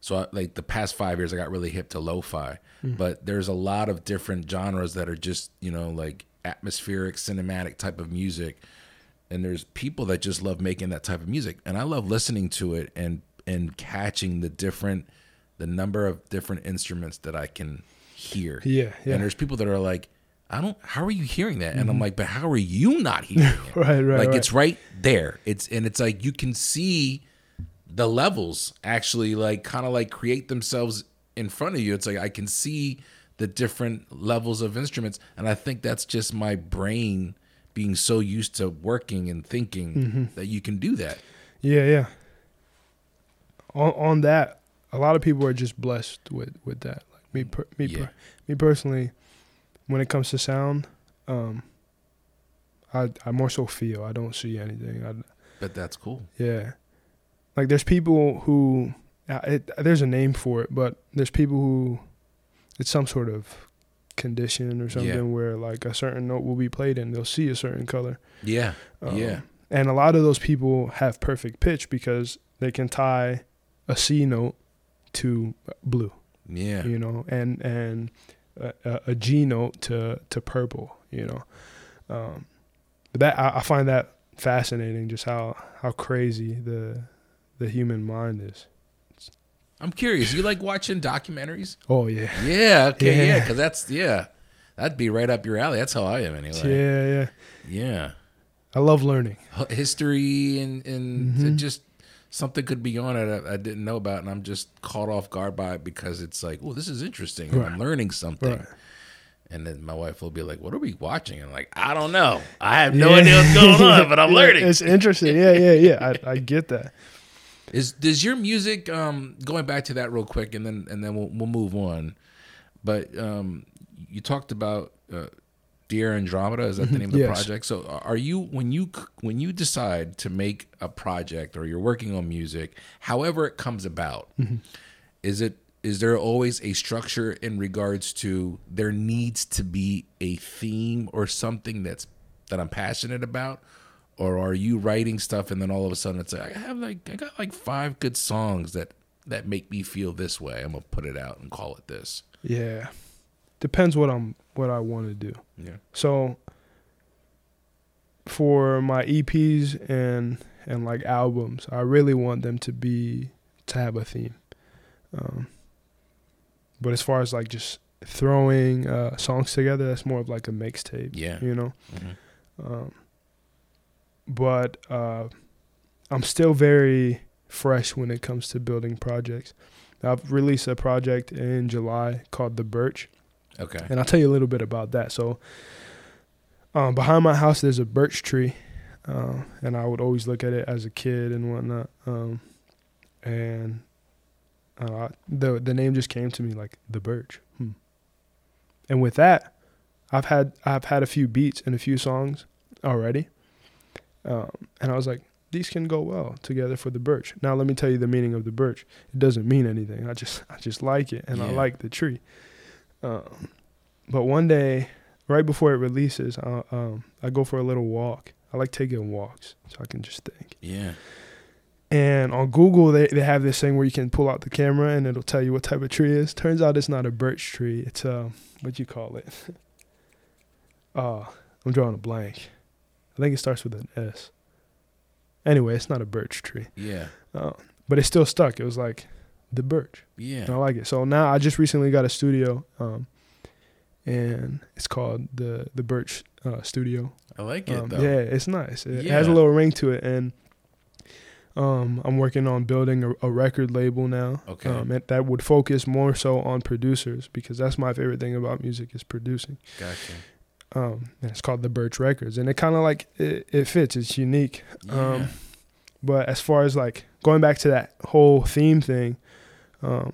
A: so I, like the past five years, I got really hip to lo-fi, but there's a lot of different genres that are just you know like atmospheric, cinematic type of music, and there's people that just love making that type of music, and I love listening to it and and catching the different, the number of different instruments that I can hear.
B: Yeah. Yeah.
A: And there's people that are like, I don't. How are you hearing that? And I'm like, but how are you not hearing it?
B: Right, right,
A: Like
B: right.
A: it's right there. It's and it's like you can see the levels actually like kind of like create themselves in front of you. It's like I can see the different levels of instruments, and I think that's just my brain being so used to working and thinking
B: Mm-hmm.
A: that you can do that.
B: Yeah, yeah. On on that, a lot of people are just blessed with with that. Like me, per, me,
A: Yeah.
B: per, me personally, when it comes to sound, um, I I more so feel. I don't see anything. I,
A: But that's cool.
B: yeah, like there's people who, it, there's a name for it, but there's people who, it's some sort of condition or something
A: Yeah.
B: where like a certain note will be played and they'll see a certain color.
A: Yeah.
B: Um,
A: yeah.
B: And a lot of those people have perfect pitch because they can tie a C note to blue,
A: Yeah.
B: you know, and and a, a- G note to to purple, you know. Um, but that I, I find that fascinating, just how how crazy the the human mind is.
A: I'm curious. You like watching documentaries?
B: Oh yeah,
A: Yeah. Okay. Yeah.
B: Yeah.
A: Because that's yeah. That'd be right up your alley. That's how I am anyway.
B: yeah, yeah.
A: Yeah.
B: I love learning.
A: History and and
B: Mhm.
A: just something could be on it I, I didn't know about, and I'm just caught off guard by it because it's like, oh, this is interesting. and I'm learning something.
B: Right.
A: And then my wife will be like, "What are we watching?" And I'm like, "I don't know. I have no
B: Yeah.
A: idea what's going on, but I'm
B: Yeah,
A: learning."
B: It's interesting. Yeah, yeah, yeah. I, I get that.
A: Is does your music um going back to that real quick and then and then we'll we'll move on. But um you talked about uh Dear Andromeda is that the mm-hmm. name of the
B: Yes.
A: project? So are you when you when you decide to make a project or you're working on music, however it comes about, mm-hmm. is it is there always a structure in regards to there needs to be a theme or something that's that I'm passionate about or are you writing stuff and then all of a sudden it's like I have like I got like five good songs that that make me feel this way. I'm gonna put it out and call it this.
B: Yeah, depends what I'm what I want to do.
A: Yeah.
B: So for my EPs and and like albums, I really want them to be to have a theme. Um, but as far as like just throwing uh, songs together. That's more of like a mixtape.
A: Yeah.
B: You know.
A: Mhm.
B: Um, but uh, I'm still very fresh when it comes to building projects. I've released a project in July called The Birch,
A: Okay.
B: and I'll tell you a little bit about that. So, um, behind my house, there's a birch tree, uh, and I would always look at it as a kid and whatnot. Um, and uh, the the name just came to me like The Birch. Hmm. And with that, I've had I've had a few beats and a few songs already, um, and I was like, these can go well together for the birch. Now let me tell you the meaning of the birch. It doesn't mean anything. I just I just like it, and I like the tree. Um, but one day, right before it releases, I, um, I go for a little walk. I like taking walks so I can just think.
A: Yeah.
B: And on Google, they, they have this thing where you can pull out the camera and it'll tell you what type of tree it is. Turns out it's not a birch tree. It's uh, what you call it? uh, I'm drawing a blank. I think it starts with an S. Anyway, it's not a birch tree,
A: Yeah.
B: uh, but it still stuck. It was like the birch. And I like it. So now I just recently got a studio, um, and it's called the the Birch uh, Studio.
A: I like it
B: Um,
A: though.
B: yeah, it's nice. It has a little ring to it, and um, I'm working on building a, a record label now.
A: Okay.
B: Um, that would focus more so on producers because that's my favorite thing about music is producing.
A: Gotcha.
B: Um, and it's called the Birch Records, and it kind of like it, it fits. It's unique.
A: Yeah.
B: Um, But as far as like going back to that whole theme thing, um,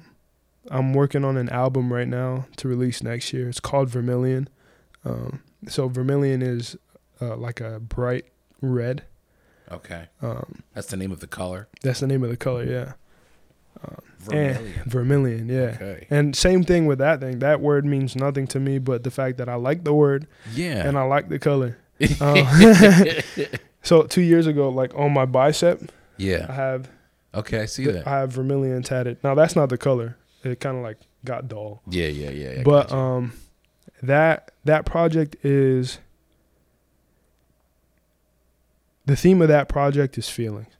B: I'm working on an album right now to release next year. It's called Vermilion. Um, so Vermilion is uh, like a bright red.
A: okay.
B: Um,
A: That's the name of the color.
B: that's the name of the color, yeah.
A: Vermilion.
B: Vermilion, yeah.
A: Okay.
B: And same thing with that thing. That word means nothing to me, but the fact that I like the word
A: Yeah.
B: and I like the color. Uh, so two years ago, like on my bicep,
A: Yeah.
B: I have
A: Okay, I see that.
B: I have vermilion tatted. Now that's not the color. It kind of like got dull.
A: Yeah, yeah, yeah. I
B: but um, that that project is the theme of that project is feelings.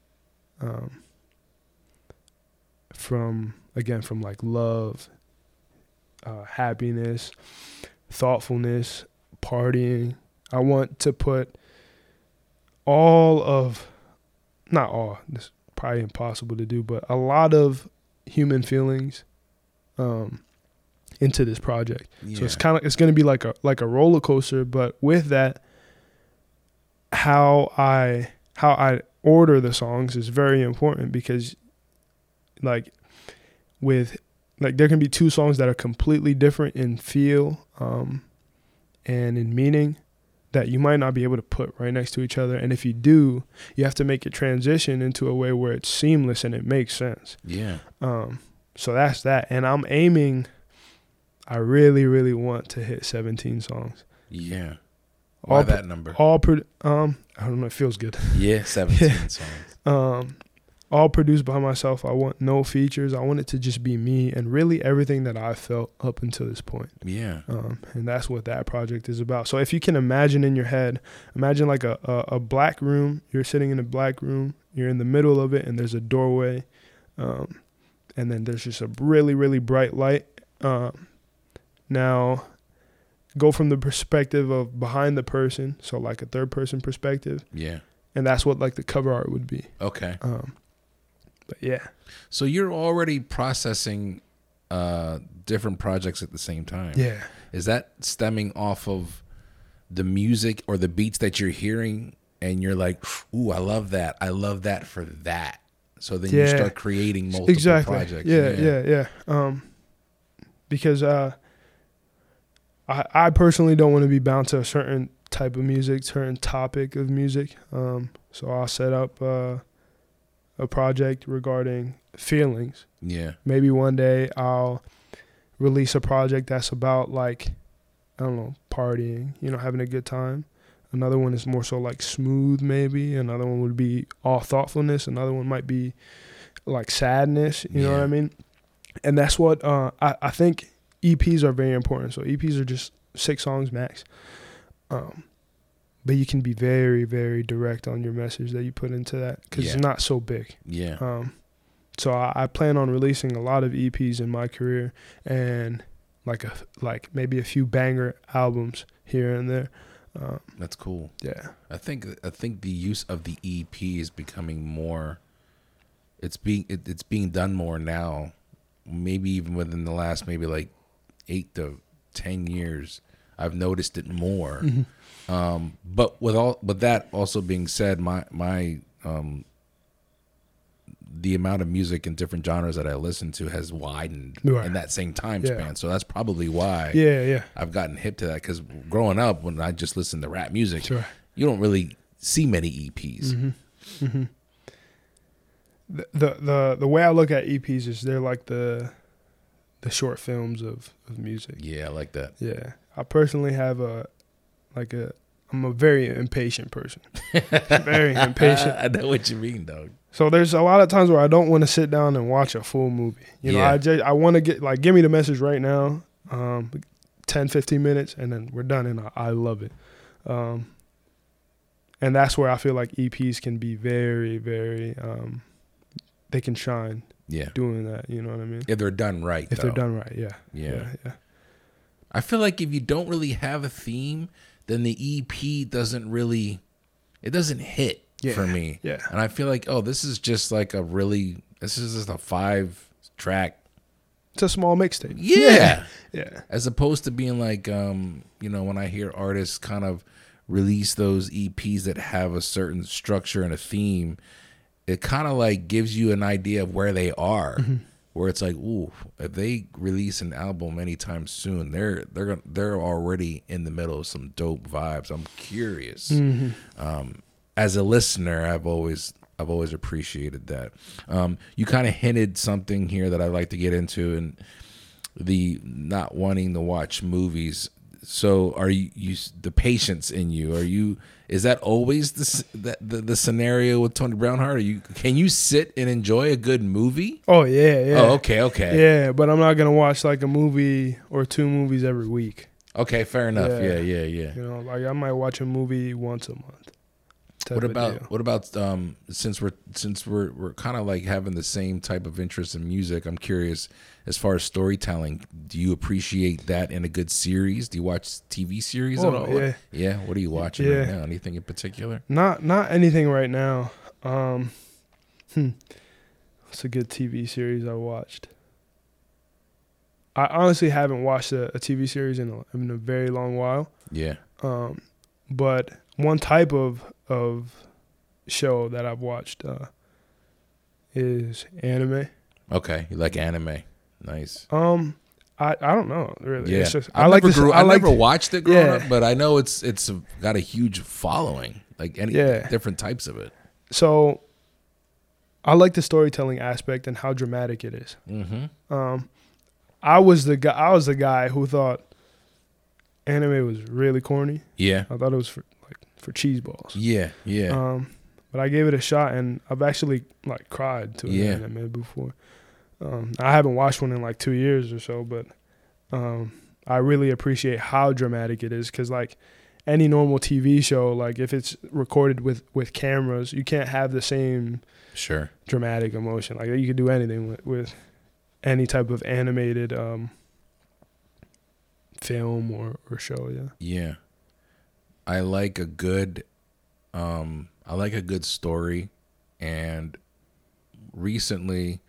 B: Um, from again from like love, uh, happiness, thoughtfulness, partying. I want to put all of, not all. This is probably impossible to do, but a lot of human feelings um, into this project.
A: yeah.
B: So it's kind of it's going to be like a like a roller coaster, but with that, how I how I order the songs is very important because, like, with like there can be two songs that are completely different in feel, um, and in meaning that you might not be able to put right next to each other, and if you do, you have to make it transition into a way where it's seamless and it makes sense.
A: yeah.
B: Um, so that's that. And I'm aiming, I really, really want to hit 17 songs.
A: Yeah. Why
B: All,
A: that number?
B: all, pro- um, I don't know, it feels good.
A: yeah, 17 songs.
B: Um, all produced by myself. I want no features. I want it to just be me and really everything that I felt up until this point.
A: Yeah.
B: Um, and that's what that project is about. So if you can imagine in your head, imagine like a, a, a black room. You're sitting in a black room. You're in the middle of it, and there's a doorway, um, and then there's just a really really bright light. Um, now, go from the perspective of behind the person, so like a third person perspective,
A: Yeah.
B: and that's what like the cover art would be.
A: Okay.
B: Um, but yeah,
A: So you're already processing uh different projects at the same time.
B: yeah.
A: Is that stemming off of the music or the beats that you're hearing and you're like, "Ooh, I love that. I love that for that." So then you start creating multiple
B: exactly.
A: projects.
B: Yeah, yeah, yeah. Um, because uh, I I personally don't want to be bound to a certain type of music, certain topic of music. Um, so I'll set up uh, a project regarding feelings.
A: Yeah.
B: Maybe one day I'll release a project that's about like I don't know partying, you know, having a good time. Another one is more so like smooth, maybe. Another one would be all thoughtfulness. Another one might be like sadness. You know what I mean? And that's what uh, I I think EPs are very important. So EPs are just six songs max. Um, but you can be very very direct on your message that you put into that because
A: Yeah.
B: it's not so big.
A: Yeah.
B: Um, so I, I plan on releasing a lot of EPs in my career, and like a like maybe a few banger albums here and there. Um,
A: That's cool.
B: yeah,
A: I think I think the use of the EP is becoming more. It's being it, it's being done more now, maybe even within the last maybe like eight to ten years. I've noticed it more.
B: Mm-hmm.
A: Um, but with all with that also being said, my my um, the amount of music in different genres that I listen to has widened
B: Right.
A: in that same time
B: Yeah.
A: span. So that's probably why
B: yeah, yeah.
A: I've gotten hip to that. Because growing up, when I just listened to rap music,
B: Sure.
A: you don't really see many EPs.
B: Mm-hmm. The, the the the way I look at EPs is they're like the the short films of, of music.
A: Yeah, I like that.
B: Yeah, I personally have a like a I'm a very impatient person. very impatient.
A: I know what you mean, dog.
B: So there's a lot of times where I don't want to sit down and watch a full movie. You know,
A: Yeah.
B: I just I want to get like give me the message right now. Um 10 15 minutes and then we're done and I, I love it. Um and that's where I feel like EPs can be very very um they can shine
A: Yeah,
B: doing that, you know what I mean?
A: if they're done right.
B: If they're done right, yeah.
A: yeah.
B: Yeah, yeah.
A: I feel like if you don't really have a theme, then the EP doesn't really, it doesn't hit
B: Yeah.
A: for me.
B: Yeah.
A: And I feel like, oh, this is just like a really, this is just a five track.
B: It's a small mixtape.
A: Yeah.
B: Yeah.
A: As opposed to being like, um, you know, when I hear artists kind of release those EPs that have a certain structure and a theme, it kind of like gives you an idea of where they are. Where it's like, ooh, if they release an album anytime soon, they're they're gonna, they're already in the middle of some dope vibes. I'm curious. Um, as a listener, I've always I've always appreciated that. Um, you kind of hinted something here that I'd like to get into, and the not wanting to watch movies. So, are you, you the patience in you? Are you is that always the that the, the scenario with Tony Brownheart? Are you can you sit and enjoy a good movie?
B: Oh yeah, yeah.
A: Oh, okay, okay,
B: Yeah, but I'm not gonna watch like a movie or two movies every week.
A: okay, fair enough. Yeah,
B: Yeah.
A: yeah, yeah.
B: You know, like I might watch a movie once a month.
A: What about
B: deal.
A: what about um since we're since we're we're kind of like having the same type of interest in music, I'm curious as far as storytelling, do you appreciate that in a good series? Do you watch TV series at
B: Oh,
A: all?
B: yeah.
A: Yeah, what are you watching
B: Yeah.
A: right now? Anything in particular?
B: Not not anything right now. Um, hmm. It's a good TV series I watched. I honestly haven't watched a, a TV series in a, in a very long while.
A: Yeah.
B: Um, but one type of of show that I've watched uh, is anime.
A: Okay, you like anime. Nice.
B: Um, I I don't know really.
A: Yeah.
B: It's just
A: I
B: I like this.
A: grew,
B: I
A: I never watched it growing
B: Yeah.
A: up, but I know it's it's got a huge following. Like any
B: Yeah.
A: different types of it.
B: so. I like the storytelling aspect and how dramatic it is.
A: Mm-hmm.
B: Um, I was the guy. I was the guy who thought anime was really corny.
A: Yeah.
B: I thought it was for cheese balls.
A: Yeah. Yeah.
B: Um, but I gave it a shot, and I've actually like cried to an
A: Yeah.
B: anime before. Um, I haven't watched one in like two years or so, but um, I really appreciate how dramatic it is because like any normal TV show, like if it's recorded with with cameras, you can't have the same
A: sure.
B: dramatic emotion. Like you could do anything with, with any type of animated um, film or, or show. Yeah.
A: Yeah. I like a good um I like a good story and recently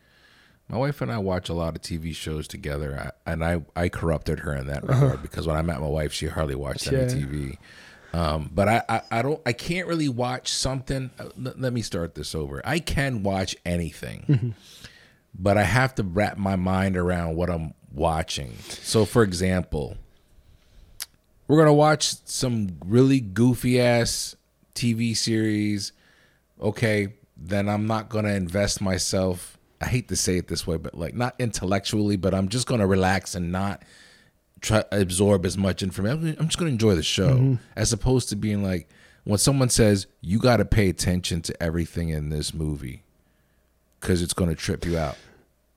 A: my wife and I watch a lot of TV shows together I, and I I corrupted her in that regard because when I met my wife she hardly watched any TV. Um but I, I I don't I can't really watch something uh, let, let me start this over. I can watch anything. But I have to wrap my mind around what I'm watching. So for example, we're gonna watch some really goofy ass TV series. Okay, then I'm not gonna invest myself. I hate to say it this way, but like not intellectually, but I'm just gonna relax and not try absorb as much information. I'm just gonna enjoy the show, mm-hmm. as opposed to being like when someone says you got to pay attention to everything in this movie because it's gonna trip you out.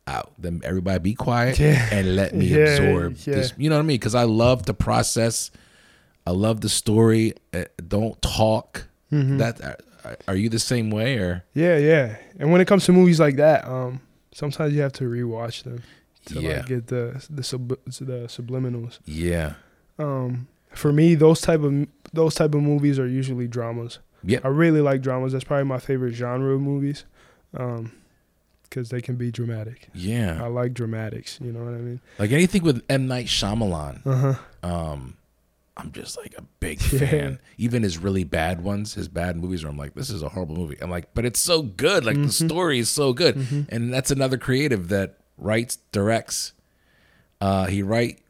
A: Out. Then everybody be quiet
B: Yeah.
A: and let me
B: Yeah,
A: absorb
B: yeah.
A: this. You know what I mean? Because I love to process. I love the story. Uh, don't talk.
B: Mm-hmm.
A: That uh, are you the same way or?
B: Yeah, yeah. And when it comes to movies like that, um, sometimes you have to rewatch them. to
A: Yeah.
B: like get the the sub, the subliminals.
A: Yeah.
B: Um, for me, those type of those type of movies are usually dramas.
A: Yeah.
B: I really like dramas. That's probably my favorite genre of movies, because they can be dramatic.
A: Yeah, I
B: like dramatics. You know what I mean?
A: Like anything with M Night Shyamalan.
B: Uh huh.
A: Um, I'm just like a big
B: Yeah.
A: fan. Even his really bad ones, his bad movies, where I'm like, this is a horrible movie. I'm like, but it's so good. Like the
B: Mhm.
A: story is so good,
B: Mm-hmm.
A: and that's another creative that writes, directs. Uh, he writes,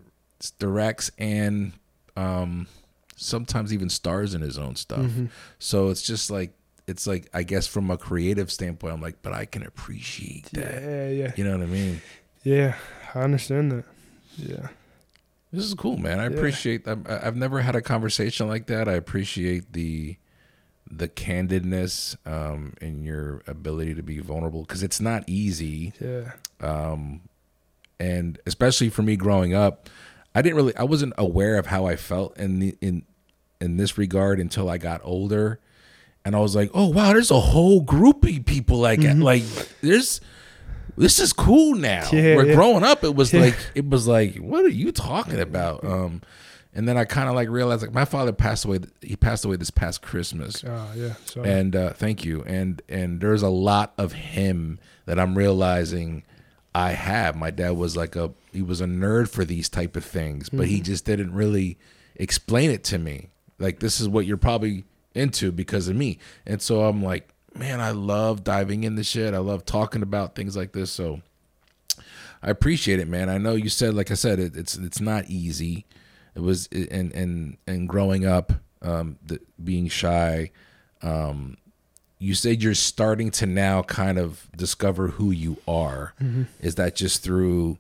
A: directs, and um, sometimes even stars in his own stuff.
B: Mm-hmm.
A: So it's just like it's like I guess from a creative standpoint, I'm like, but I can appreciate that.
B: Yeah, yeah,
A: You know what I mean?
B: yeah. I understand that. Yeah.
A: This is cool, man. I
B: Yeah.
A: appreciate. I- I've never had a conversation like that. I appreciate the the candidness um, and your ability to be vulnerable because it's not easy.
B: Yeah.
A: Um, and especially for me growing up, I didn't really. I wasn't aware of how I felt in the, in in this regard until I got older, and I was like, oh wow, there's a whole group of people like like there's. This is cool now.
B: Yeah,
A: Where
B: yeah.
A: growing up, it was
B: Yeah.
A: like it was like, what are you talking about? Um, and then I kind of like realized like my father passed away. He passed away this past Christmas,
B: Ah, yeah. So
A: and uh, thank you. And and there's a lot of him that I'm realizing I have. My dad was like a he was a nerd for these type of things, but he just didn't really explain it to me. Like this is what you're probably into because of me. And so I'm like, man, I love diving in the shit. I love talking about things like this. So I appreciate it, man. I know you said, like I said, it, it's it's not easy. It was and and and growing up, um, the, being shy. Um, you said you're starting to now kind of discover who you are. Is that just through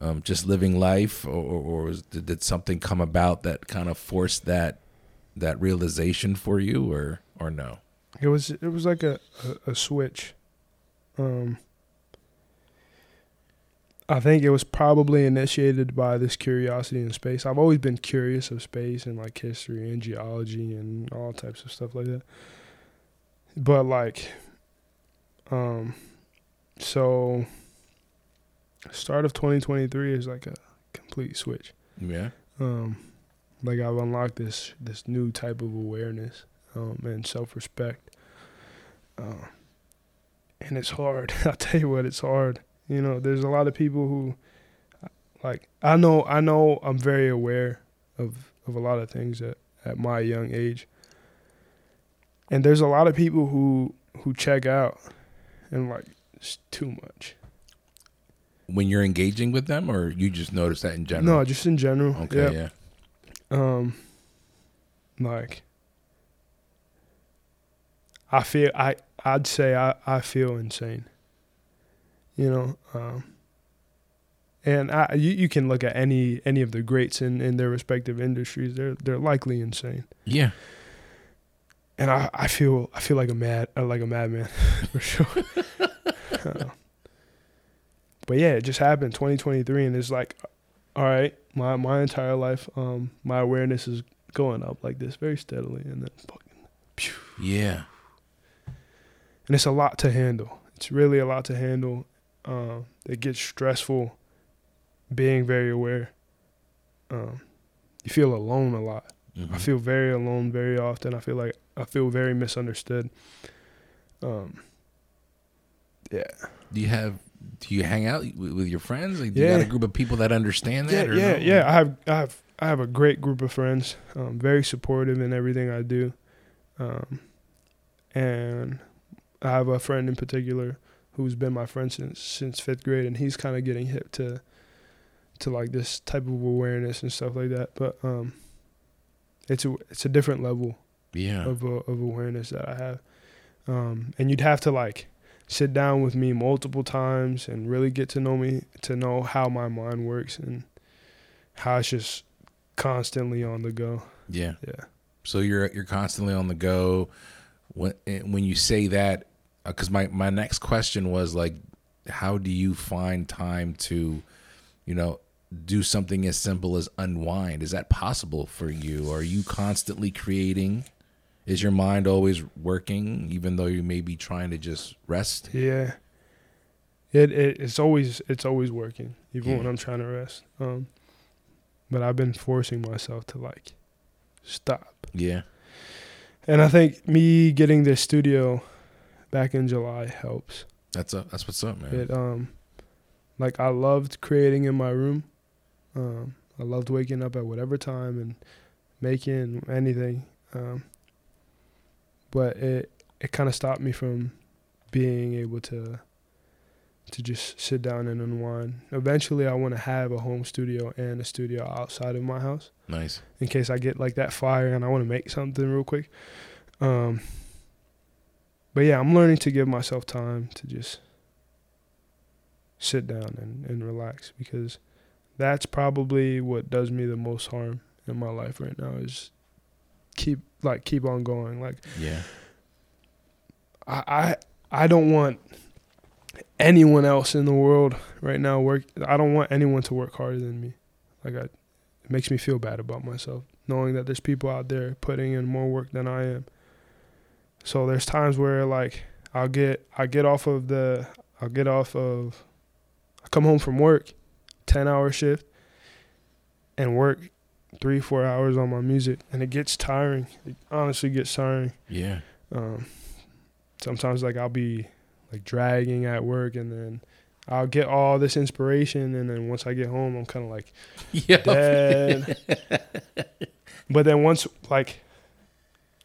A: um, just living life, or, or, or did, did something come about that kind of forced that that realization for you, or or no?
B: It was it was like a, a, a switch. Um I think it was probably initiated by this curiosity in space. I've always been curious of space and like history and geology and all types of stuff like that. But like um so start of 2023 is like a complete switch.
A: Yeah.
B: Um like I've unlocked this this new type of awareness um and self-respect. Uh, and it's hard. I'll tell you what, it's hard. You know, there's a lot of people who, like, I know, I know, I'm very aware of of a lot of things at at my young age. And there's a lot of people who who check out, and like, it's too much.
A: When you're engaging with them, or you just notice that in general?
B: No, just in general.
A: Okay. Yeah.
B: um like I feel I I'd say I I feel insane. You know, um and I you, you can look at any any of the greats in in their respective industries. They're they're likely insane.
A: Yeah.
B: And I I feel I feel like a mad uh, like a madman for sure. Uh, but yeah, it just happened 2023 and it's like all right, my my entire life um my awareness is going up like this very steadily and then fucking.
A: Yeah.
B: And it's a lot to handle. It's really a lot to handle. Um, it gets stressful being very aware. Um, you feel alone a lot.
A: Mhm.
B: I feel very alone very often. I feel like I feel very misunderstood. Um, yeah,
A: Do you have? Do you hang out with, your friends? Like, do you
B: Yeah.
A: got a group of people that understand
B: yeah,
A: that? or
B: yeah,
A: no?
B: yeah. I have, I have, I have a great group of friends. Um, very supportive in everything I do. Um, and I have a friend in particular who's been my friend since since fifth grade, and he's kind of getting hip to to like this type of awareness and stuff like that. But um, it's a it's a different level
A: Yeah.
B: of uh, of awareness that I have. Um, and you'd have to like sit down with me multiple times and really get to know me to know how my mind works and how it's just constantly on the go.
A: Yeah.
B: Yeah.
A: So you're you're constantly on the go. When when you say that, because my my next question was like, how do you find time to, you know, do something as simple as unwind? Is that possible for you? Are you constantly creating? Is your mind always working, even though you may be trying to just rest?
B: Yeah. It, it it's always it's always working. even
A: Yeah.
B: when I'm trying to rest. Um, but I've been forcing myself to like stop.
A: Yeah.
B: And I think me getting this studio back in July helps.
A: That's up. That's what's up, man.
B: It um like I loved creating in my room. Um I loved waking up at whatever time and making anything. Um but it it kind of stopped me from being able to to just sit down and unwind. Eventually I want to have a home studio and a studio outside of my house
A: Nice.
B: in case I get like that fire and I want to make something real quick. Um, but yeah, I'm learning to give myself time to just sit down and, and relax because that's probably what does me the most harm in my life right now is keep like keep on going. Like
A: Yeah.
B: I I, I don't want anyone else in the world right now work I don't want anyone to work harder than me. Like I it makes me feel bad about myself knowing that there's people out there putting in more work than I am. So there's times where like I'll get I get off of the I'll get off of I come home from work, 10 hour shift and work 3 4 hours on my music and it gets tiring. It honestly gets tiring.
A: Yeah.
B: Um, sometimes like I'll be like dragging at work and then I'll get all this inspiration and then once I get home I'm kind of like
A: Yeah.
B: dead. but then once like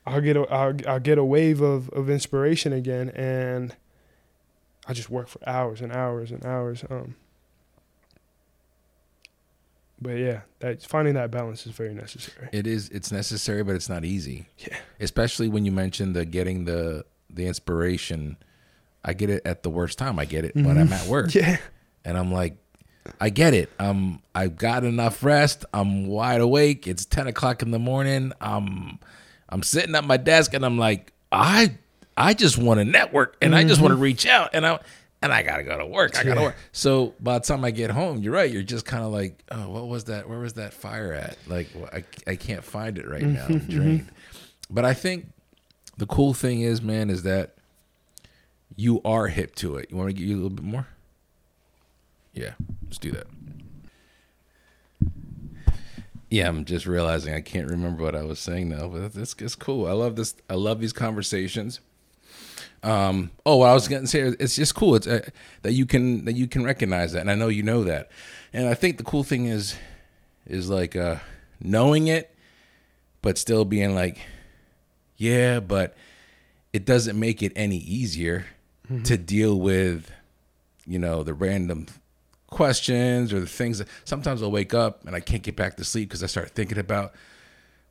B: I'll get a I'll, I'll get a wave of of inspiration again and I just work for hours and hours and hours um but yeah that finding that balance is very necessary
A: It is. It's necessary, but it's not easy.
B: Yeah.
A: Especially when you mentioned the getting the the inspiration. I get it at the worst time. I get it when I'm at work,
B: yeah
A: and I'm like, I get it. Um, I've got enough rest. I'm wide awake. It's ten o'clock in the morning. Um, I'm sitting at my desk, and I'm like, I I just want to network, and I just want to reach out, and I and I gotta go to work. I gotta
B: Mm-hmm. Yeah.
A: work. So by the time I get home, you're right. You're just kind of like, oh, what was that? Where was that fire at? Like, well, I I can't find it right now. I'm
B: Mm-hmm,
A: drained. But I think the cool thing is, man, is that you are hip to it. You want to give you a little bit more? Yeah, let's do that. Yeah, I'm just realizing I can't remember what I was saying now, but it's it's cool. I love this. I love these conversations. Um. Oh, what I was going to say, it's just cool. It's uh, that you can that you can recognize that, and I know you know that. And I think the cool thing is, is like uh, knowing it, but still being like, yeah, but it doesn't make it any easier to deal with, you know, the random questions or the things that sometimes I'll wake up and I can't get back to sleep because I start thinking about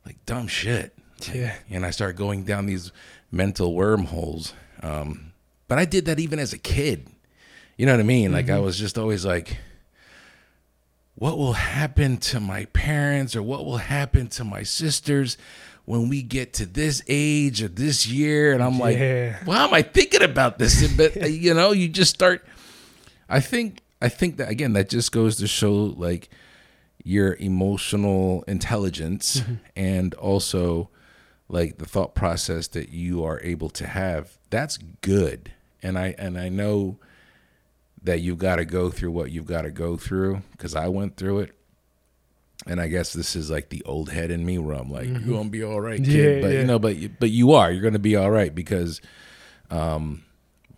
A: like dumb shit.
B: Yeah.
A: And I start going down these mental wormholes. Um, but I did that even as a kid. You know what I mean? Like I was just always like, what will happen to my parents or what will happen to my sisters when we get to this age or this year? And I'm like,
B: Yeah.
A: why am I thinking about this? But you know, you just start. I think I think that again, that just goes to show like your emotional intelligence and also like the thought process that you are able to have. That's good, and I and I know that you've got to go through what you've got to go through because I went through it. And I guess this is like the old head in me where I'm like, you're gonna be all right, kid.
B: Yeah,
A: but
B: yeah.
A: you know, but but you are. You're gonna be all right because, um,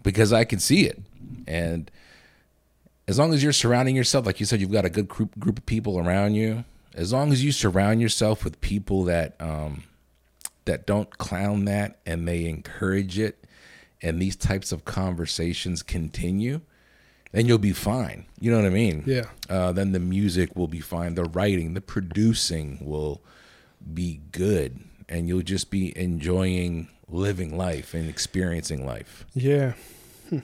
A: because I can see it, and as long as you're surrounding yourself, like you said, you've got a good group group of people around you. As long as you surround yourself with people that um, that don't clown that and they encourage it, and these types of conversations continue, then you'll be fine. You know what I mean?
B: Yeah.
A: Uh, then the music will be fine. The writing, the producing will be good, and you'll just be enjoying living life and experiencing life.
B: Yeah. Hmm.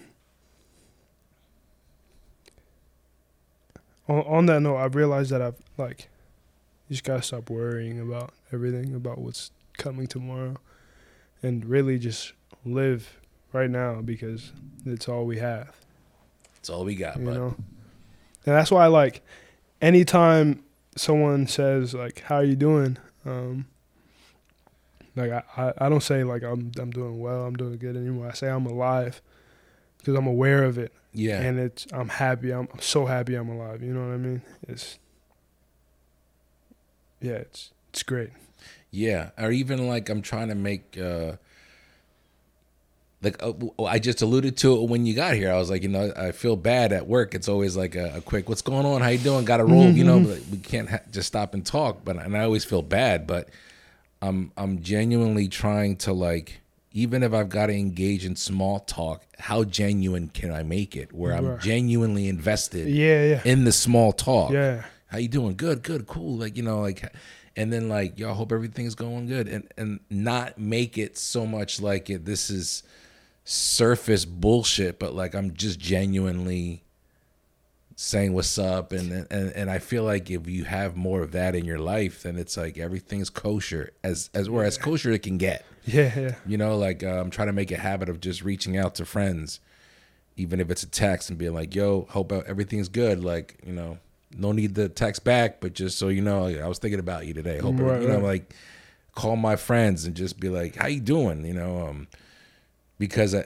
B: On, on that note, I've realized that I've like, you just gotta stop worrying about everything, about what's coming tomorrow, and really just live right now because it's all we have.
A: It's all we got,
B: You know, and that's why like, anytime someone says like, "How are you doing?" Um, like I, I, I don't say like I'm I'm doing well, I'm doing good anymore. I say I'm alive, because I'm aware of it,
A: Yeah.
B: and it's I'm happy. I'm, I'm so happy I'm alive. You know what I mean? It's yeah, it's it's great.
A: Yeah, or even like I'm trying to make uh like uh, I just alluded to it when you got here. I was like, you know, I feel bad at work. It's always like a, a quick, "What's going on? How you doing? Got to roll?" You know, like, we can't ha- just stop and talk. But and I always feel bad, but I'm I'm genuinely trying to like, even if I've got to engage in small talk, how genuine can I make it? Where I'm
B: Right.
A: genuinely invested
B: Yeah, yeah,
A: in the small talk.
B: Yeah.
A: how you doing? Good good cool. Like you know like and then like y'all hope everything's going good. And and not make it so much like it this is surface bullshit but like i'm just genuinely saying what's up. And and and i feel like if you have more of that in your life then it's like everything's kosher as as or as kosher it can get
B: Yeah, yeah.
A: you know, like uh, I'm trying to make a habit of just reaching out to friends, even if it's a text and being like, "Yo, hope everything's good." Like, you know, no need to text back, but just so you know, I was thinking about you today. Hope
B: Right,
A: you know,
B: right.
A: like, call my friends and just be like, "How you doing?" You know, um, because I,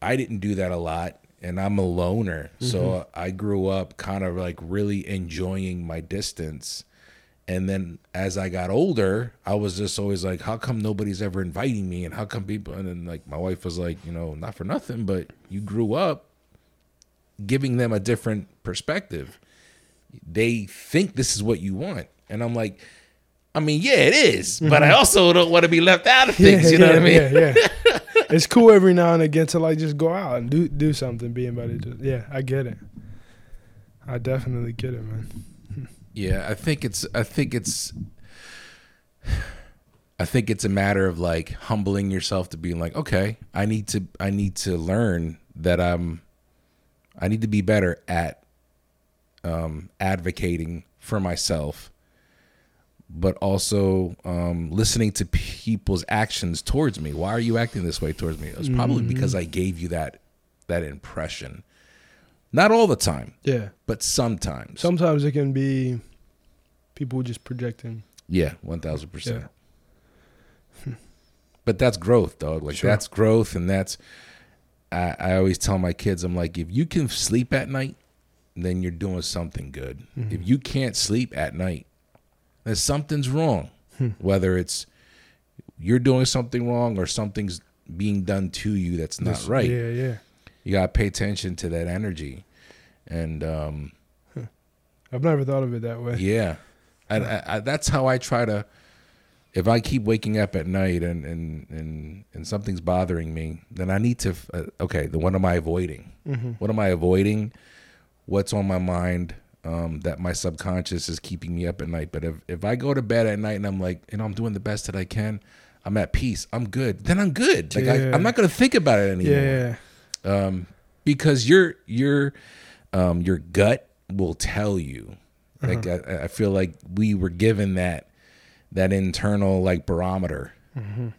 A: I didn't do that a lot, and I'm a loner, so I grew up kind of like really enjoying my distance. And then as I got older, I was just always like, how come nobody's ever inviting me? And how come people, and then like my wife was like, you know, not for nothing, but you grew up giving them a different perspective. They think this is what you want. And I'm like, I mean, yeah, it is, but I mm-hmm. also don't want to be left out of things. you know
B: yeah,
A: what I mean?
B: Yeah, yeah. it's cool every now and again to like just go out and do do something. Being about it, yeah, I get it. I definitely get it, man.
A: Yeah, I think it's I think it's I think it's a matter of like humbling yourself to being like, okay, I need to I need to learn that I'm I need to be better at um advocating for myself but also um listening to people's actions towards me. Why are you acting this way towards me? It was probably because I gave you that that impression. Not all the time,
B: Yeah.
A: but sometimes.
B: Sometimes it can be people just projecting.
A: Yeah, one thousand percent.
B: Yeah.
A: But that's growth, dog. Like
B: Sure.
A: that's growth, and that's. I, I always tell my kids, I'm like, if you can sleep at night, then you're doing something good.
B: Mm-hmm.
A: If you can't sleep at night, then something's wrong.
B: Hmm.
A: Whether it's you're doing something wrong or something's being done to you that's not
B: This-
A: right.
B: Yeah, yeah.
A: You gotta pay attention to that energy, and um,
B: I've never thought of it that way.
A: Yeah, and I, I, that's how I try to. If I keep waking up at night and and and and something's bothering me, then I need to. Uh, okay, then what am I avoiding?
B: Mm-hmm.
A: What am I avoiding? What's on my mind um, that my subconscious is keeping me up at night? But if if I go to bed at night and I'm like, you know, I'm doing the best that I can, I'm at peace, I'm good. Then I'm good. Like I,
B: Yeah.
A: I'm not gonna think about it anymore
B: Yeah,
A: um, because your your um, your gut will tell you. Like I, I feel like we were given that that internal like barometer.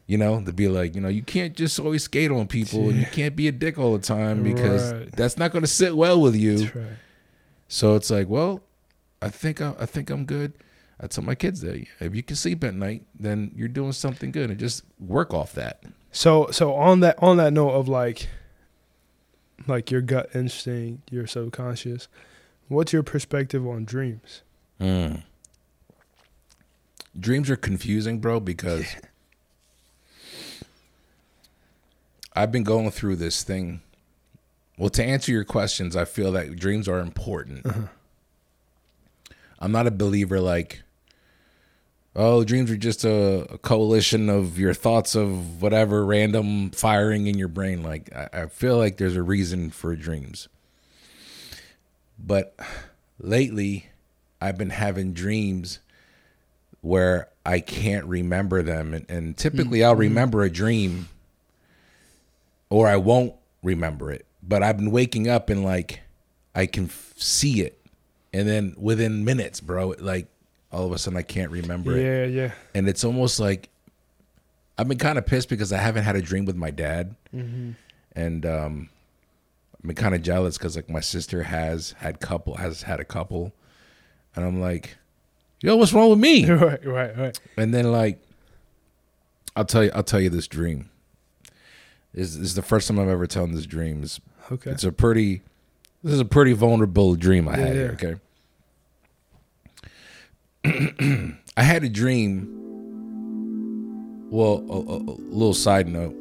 A: You know, to be like, you know, you can't just always skate on people, and you can't be a dick all the time because
B: Right.
A: that's not going to sit well with you.
B: right.
A: So it's like, well, I think I, I think I'm good. I tell my kids that if you can sleep at night, then you're doing something good, and just work off that.
B: So so on that on that note of like like your gut instinct, your subconscious, what's your perspective on dreams?
A: Mm. Dreams are confusing, bro, because I've been going through this thing. Well, to answer your questions, I feel that dreams are important. I'm not a believer like, oh, dreams are just a, a coalition of your thoughts of whatever random firing in your brain. Like, I, I feel like there's a reason for dreams. But lately, I've been having dreams where I can't remember them. And, and typically I'll mm-hmm. remember a dream or I won't remember it. But I've been waking up and like I can f- see it. And then within minutes, bro, like all of a sudden I can't remember it.
B: Yeah, yeah.
A: And it's almost like I've been kind of pissed because I haven't had a dream with my dad.
B: Mm-hmm.
A: And um I've been kind of jealous because like my sister has had couple has had a couple. And I'm like, yo, what's wrong with me?
B: right, right, right.
A: And then like I'll tell you I'll tell you this dream. Is is the first time I've ever telling this dream. It's,
B: Okay.
A: it's a pretty. This is a pretty vulnerable dream I
B: Yeah,
A: had
B: yeah.
A: Okay. I had a dream. Well, a, a, a little side note.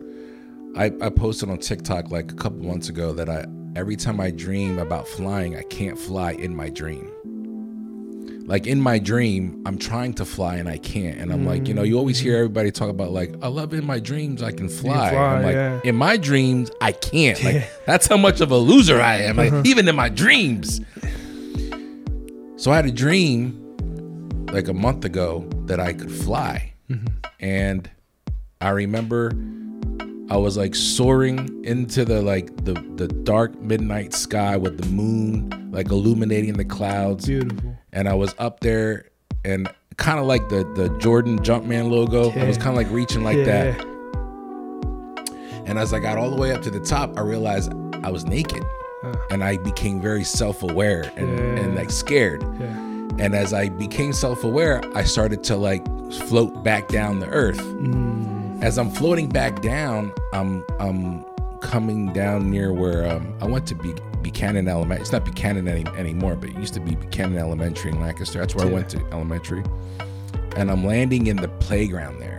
A: I, I posted on TikTok like a couple months ago that I every time I dream about flying, I can't fly in my dream. Like in my dream, I'm trying to fly and I can't. And I'm like, you know, you always hear everybody talk about like, I love in my dreams I can fly.
B: fly,
A: I'm like,
B: yeah.
A: in my dreams, I can't. Like that's how much of a loser I am. Like uh-huh. even in my dreams. So I had a dream like a month ago that I could fly. And I remember I was like soaring into the like the the dark midnight sky with the moon like illuminating the clouds
B: Beautiful.
A: and I was up there and kind of like the the Jordan Jumpman logo. I was kind of like reaching like
B: yeah.
A: that. And as I got all the way up to the top, I realized I was naked.
B: Uh.
A: And I became very self-aware and, and like scared.
B: Yeah.
A: And as I became self-aware, I started to like float back down the earth.
B: Mm.
A: As I'm floating back down, I'm I'm coming down near where um, I went to be Buchanan Elementary. It's not Buchanan any, anymore, but it used to be Buchanan Elementary in Lancaster. That's where I went to elementary. And I'm landing in the playground there.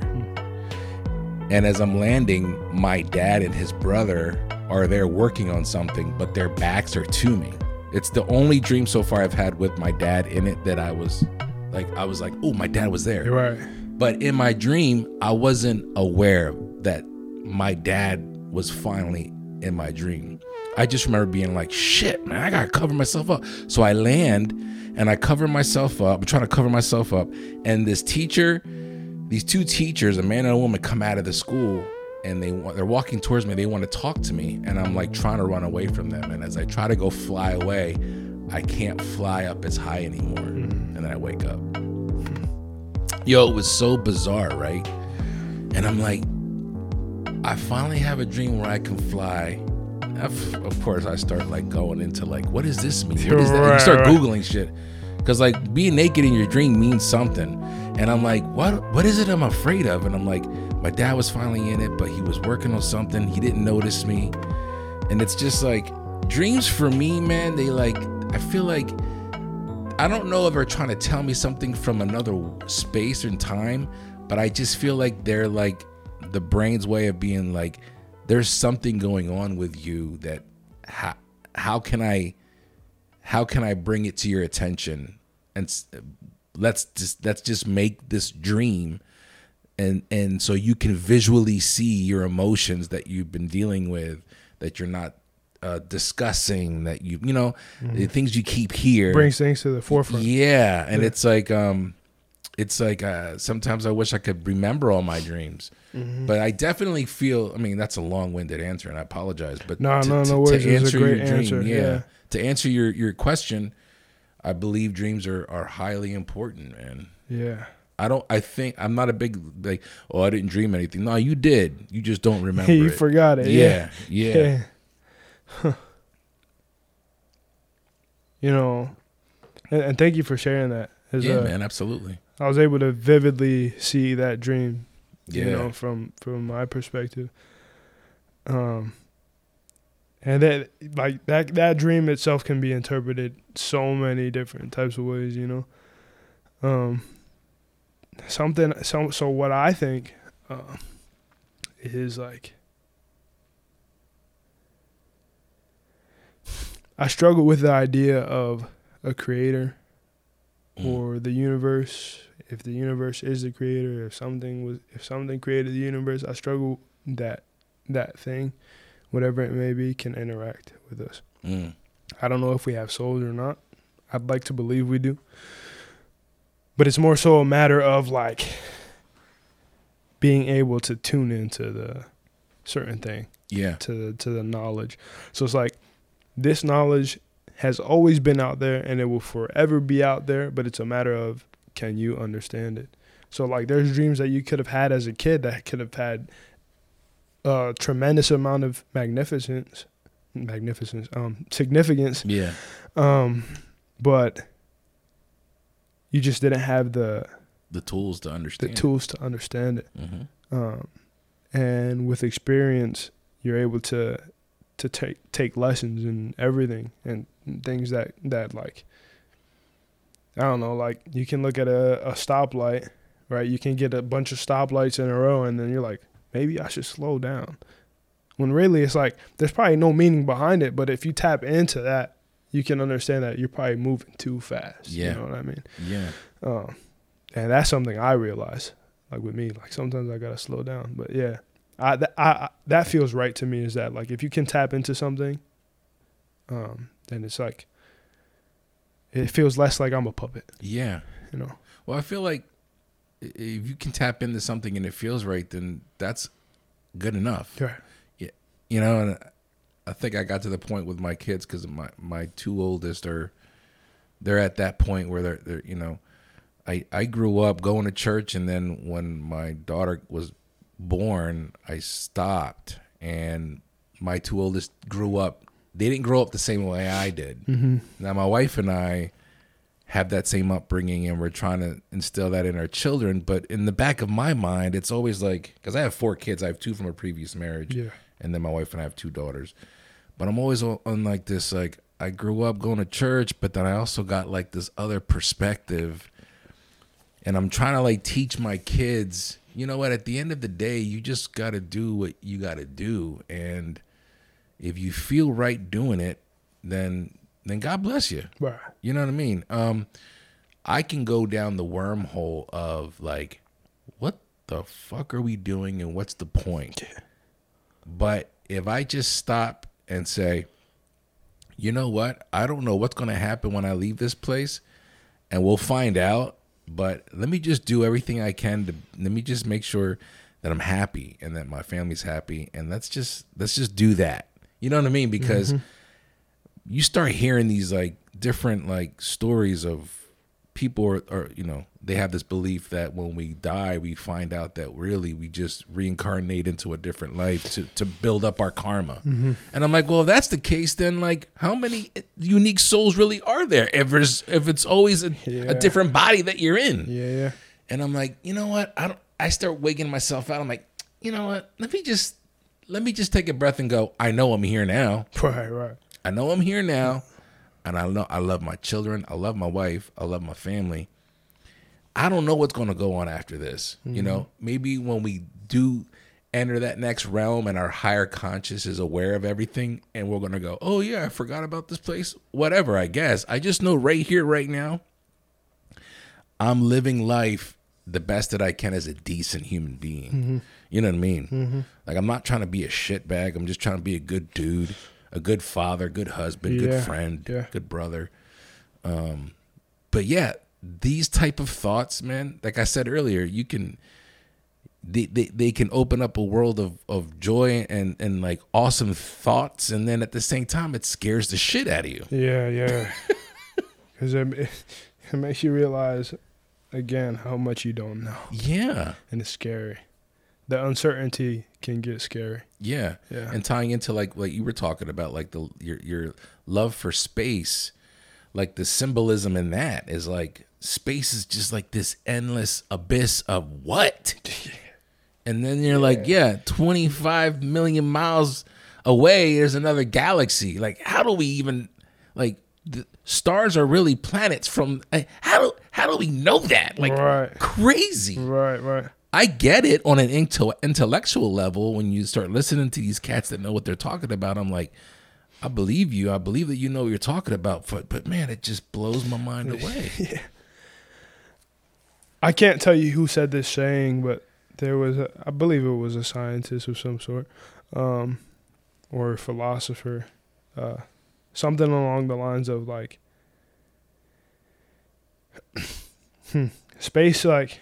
A: And as I'm landing, my dad and his brother are there working on something, but their backs are to me. It's the only dream so far I've had with my dad in it that I was like, I was like, oh, my dad was there.
B: You're right.
A: But in my dream, I wasn't aware that my dad was finally in my dream. I just remember being like, shit, man, I gotta cover myself up. So I land and I cover myself up. I'm trying to cover myself up. And this teacher, these two teachers, a man and a woman, come out of the school and they wa- they're walking towards me. They want to talk to me, and I'm like trying to run away from them. And as I try to go fly away, I can't fly up as high anymore. Hmm. And then I wake up. Yo, it was so bizarre, right? And I'm like, I finally have a dream where I can fly. Of of course, I start like going into like, what does this mean? What is that? You start googling shit, because like being naked in your dream means something. And I'm like, what? What is it I'm afraid of? And I'm like, my dad was finally in it, but he was working on something. He didn't notice me. And it's just like dreams for me, man. They like, I feel like I don't know if they're trying to tell me something from another space and time, but I just feel like they're like the brain's way of being like, there's something going on with you that how how can I how can I bring it to your attention and let's just let's just make this dream and and so you can visually see your emotions that you've been dealing with that you're not uh, discussing that you you know the things you keep here
B: Brings things to the forefront.
A: yeah, and it's like um it's like uh sometimes I wish I could remember all my dreams.
B: Mm-hmm.
A: But I definitely feel I mean that's a long-winded answer and I apologize, but
B: No, no, no worries. It was a great answer, yeah.
A: To answer your your question, I believe dreams are are highly important man.
B: Yeah.
A: I don't I think I'm not a big like oh I didn't dream anything. No, you did. You just don't remember
B: you
A: it.
B: forgot it.
A: yeah, yeah.
B: Yeah. Huh. You know, and, and thank you for sharing that. As,
A: Yeah,
B: uh,
A: man, absolutely.
B: I was able to vividly see that dream.
A: Yeah.
B: You know, from from my perspective. Um. And that like that that dream itself can be interpreted so many different types of ways. You know. Um. Something so so what I think, uh, is like. I struggle with the idea of a creator
A: Mm.
B: or the universe. If the universe is the creator, if something was, if something created the universe, I struggle that that thing, whatever it may be, can interact with us.
A: Mm.
B: I don't know if we have souls or not. I'd like to believe we do, but it's more so a matter of like being able to tune into the certain thing
A: Yeah.
B: to the, to the knowledge. So it's like this knowledge has always been out there and it will forever be out there, but it's a matter of can you understand it? So like there's dreams that you could have had as a kid that could have had a tremendous amount of magnificence magnificence um significance
A: Yeah.
B: um but you just didn't have the
A: The tools to understand the
B: tools to understand it
A: hmm
B: um, and with experience you're able to to take take lessons and everything and things that that like I don't know, like you can look at a, a stoplight, right? You can get a bunch of stoplights in a row and then you're like, maybe I should slow down. When really it's like there's probably no meaning behind it, but if you tap into that, you can understand that you're probably moving too fast.
A: Yeah.
B: You know what I mean?
A: Yeah.
B: Um, and that's something I realize. Like with me, like sometimes I gotta slow down. But yeah, I, th- I, I that feels right to me. Is that like if you can tap into something, um, then it's like it feels less like I'm a puppet.
A: Yeah.
B: You know.
A: Well, I feel like if you can tap into something and it feels right, then that's good enough.
B: Right.
A: You know, and I think I got to the point with my kids because my my two oldest are they're at that point where they're they're you know, I I grew up going to church and then when my daughter was born, I stopped and my two oldest grew up. They didn't grow up the same way I did.
B: Mm-hmm.
A: Now my wife and I have that same upbringing and we're trying to instill that in our children, but in the back of my mind it's always like cuz I have four kids, I have two from a previous marriage
B: Yeah.
A: and then my wife and I have two daughters. But I'm always on, like this like I grew up going to church, but then I also got like this other perspective and I'm trying to like teach my kids, you know what, at the end of the day, you just got to do what you got to do and if you feel right doing it, then then God bless you.
B: Right.
A: You know what I mean? Um, I can go down the wormhole of like, what the fuck are we doing and what's the point? But if I just stop and say, you know what? I don't know what's going to happen when I leave this place and we'll find out. But let me just do everything I can to let me just make sure that I'm happy and that my family's happy. And let's just, let's just do that. You know what I mean? Because mm-hmm. you start hearing these like different like stories of people are, are you know they have this belief that when we die we find out that really we just reincarnate into a different life to, to build up our karma mm-hmm. and i'm like well if that's the case then like how many unique souls really are there if there's if it's always a,
B: Yeah.
A: a different body that you're in
B: Yeah. Yeah.
A: and I'm like, you know what? I don't. I start waking myself out. I'm like, you know what? Let me just let me just take a breath and go. I know I'm here now.
B: Right. Right.
A: I know I'm here now, and I know I love my children. I love my wife. I love my family. I don't know what's going to go on after this. You know, mm-hmm. maybe when we do enter that next realm and our higher conscious is aware of everything and we're going to go, "Oh yeah, I forgot about this place." Whatever, I guess. I just know right here right now I'm living life the best that I can as a decent human being. Mm-hmm. You know what I mean? Mm-hmm. Like I'm not trying to be a shitbag. I'm just trying to be a good dude, a good father, good husband,
B: Yeah,
A: good friend,
B: yeah.
A: good brother. Um, but yeah, these type of thoughts, man. Like I said earlier, you can they, they, they can open up a world of, of joy and, and like awesome thoughts and then at the same time it scares the shit out of you
B: Yeah. Yeah. Because it, it makes you realize again how much you don't know,
A: yeah
B: and it's scary. The uncertainty can get scary.
A: yeah
B: Yeah.
A: and tying into like what you were talking about like the your your love for space like the symbolism in that is like space is just like this endless abyss of what and then you're like yeah 25 million miles away there's another galaxy like how do we even like the stars are really planets from like, how do how do we know that like
B: Right.
A: crazy
B: Right. Right.
A: I get it on an intellectual level when you start listening to these cats that know what they're talking about. I'm like, I believe you. I believe that you know what you're talking about. But, but man, it just blows my mind away. yeah.
B: I can't tell you who said this saying, but there was, a, I believe it was a scientist of some sort, um, or a philosopher, uh, something along the lines of like, hmm, space. Like,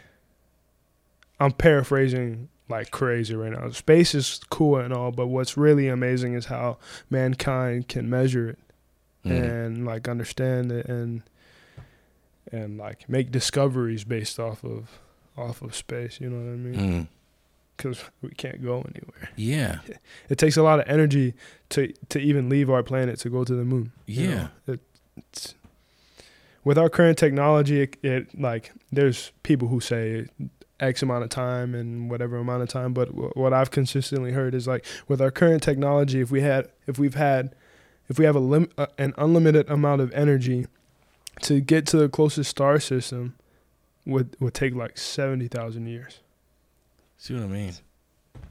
B: I'm paraphrasing like crazy right now. Space is cool and all, but what's really amazing is how mankind can measure it
A: Mm.
B: and like understand it and and like make discoveries based off of off of space you know what i mean
A: Mm.
B: because we can't go anywhere
A: Yeah.
B: it takes a lot of energy to to even leave our planet to go to the moon you
A: Yeah.
B: know? it, it's with our current technology it, it like there's people who say X amount of time and whatever amount of time. But w- what I've consistently heard is like with our current technology, if we had, if we've had, if we have a lim- uh, an unlimited amount of energy to get to the closest star system, would would take like seventy thousand years.
A: See what I mean?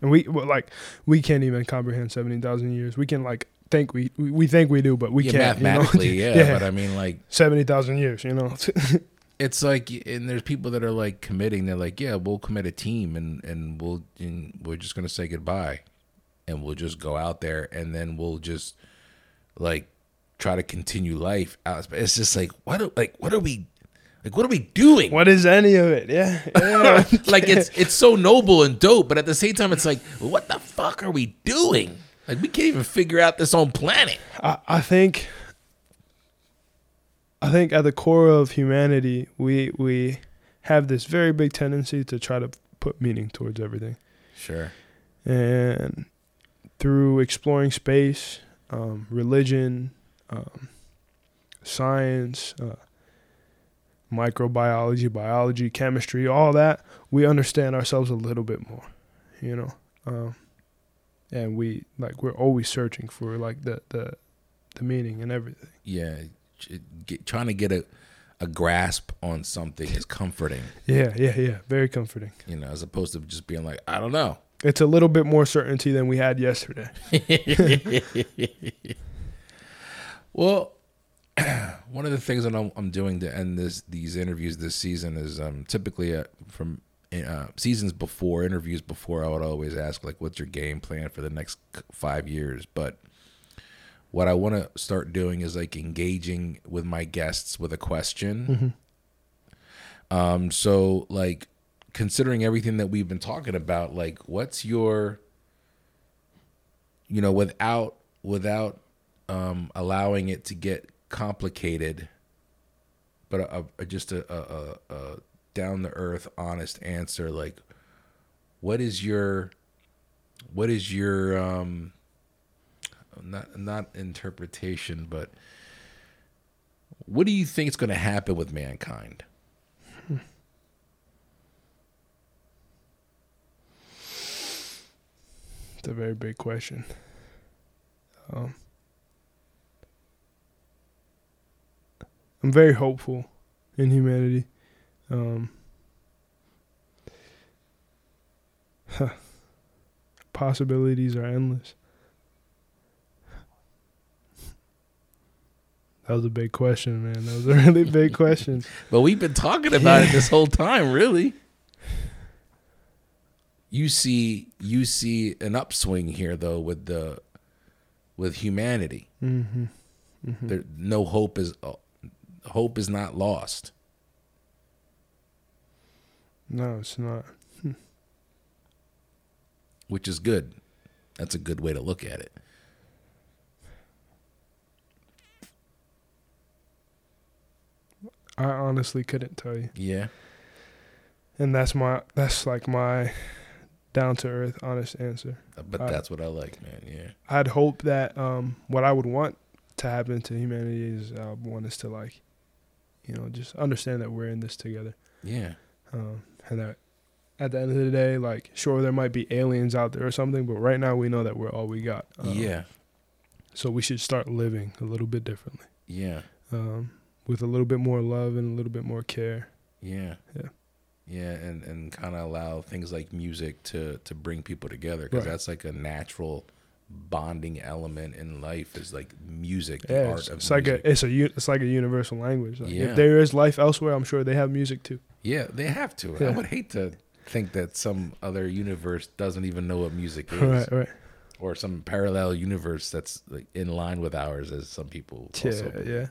B: And we well, like we can't even comprehend seventy thousand years. We can like think we we, we think we do, but we
A: yeah,
B: can't. You know?
A: mathematically, yeah,
B: Yeah.
A: But I mean, like,
B: seventy thousand years. You know.
A: it's like, and there's people that are like committing. They're like, yeah, we'll commit a team, and and we'll and we're just gonna say goodbye, and we'll just go out there, and then we'll just like try to continue life. Out. It's just like, what? Are, like, what are we? Like, what are we doing?
B: what is any of it? Yeah. yeah.
A: like it's it's so noble and dope, but at the same time, it's like, what the fuck are we doing? Like we can't even figure out this own planet.
B: I, I think I think at the core of humanity we we have this very big tendency to try to put meaning towards everything.
A: Sure.
B: And through exploring space, um, religion, um, science, uh, microbiology, biology, chemistry, all that, we understand ourselves a little bit more, you know. Um, and we like we're always searching for like the the the meaning and everything.
A: Yeah, get, trying to get a a grasp on something is comforting,
B: Yeah, yeah, yeah. Very comforting.
A: you know, as opposed to just being like, I don't know.
B: It's a little bit more certainty than we had yesterday.
A: well, one of the things that I'm, I'm doing to end this these interviews this season is um, typically uh, from uh, seasons before interviews before I would always ask like, "What's your game plan for the next five years?" But what I want to start doing is like engaging with my guests with a question. Um, so like considering everything that we've been talking about, like what's your you know, without without um allowing it to get complicated, but a, a, just a, a, a, a down the earth, honest answer, like what is your what is your um not not interpretation, but what do you think is going to happen with mankind?
B: It's a very big question. Um, I'm very hopeful in humanity. Um, possibilities are endless. That was a big question, man. That was a really big question.
A: But we've been talking about it this whole time, really. You see you see an upswing here though with the with humanity.
B: Mm-hmm.
A: There no hope is uh, hope is not lost.
B: No, it's not.
A: which is good. That's a good way to look at it.
B: I honestly couldn't tell you.
A: Yeah.
B: And that's my that's like my down to earth honest answer.
A: But
B: I-
A: that's what I like, man. Yeah.
B: I'd hope that um what I would want to happen to humanity is I would want us to like you know just understand that we're in this together.
A: Yeah.
B: Um and that at the end of the day like sure there might be aliens out there or something but right now we know that we're all we got. Um,
A: yeah.
B: So we should start living a little bit differently.
A: Yeah.
B: Um with a little bit more love and a little bit more care.
A: Yeah.
B: Yeah.
A: Yeah, and and kind of allow things like music to to bring people together because
B: Right.
A: that's like a natural bonding element in life is like music, the
B: Yeah,
A: art
B: it's,
A: of
B: it's like
A: music.
B: a it's a it's like a universal language. Like
A: Yeah.
B: If there is life elsewhere, I'm sure they have music too.
A: yeah, they have to. I would hate to think that some other universe doesn't even know what music is,
B: Right, right.
A: or some parallel universe that's like in line with ours, as some people.
B: Yeah,
A: also believe.
B: yeah.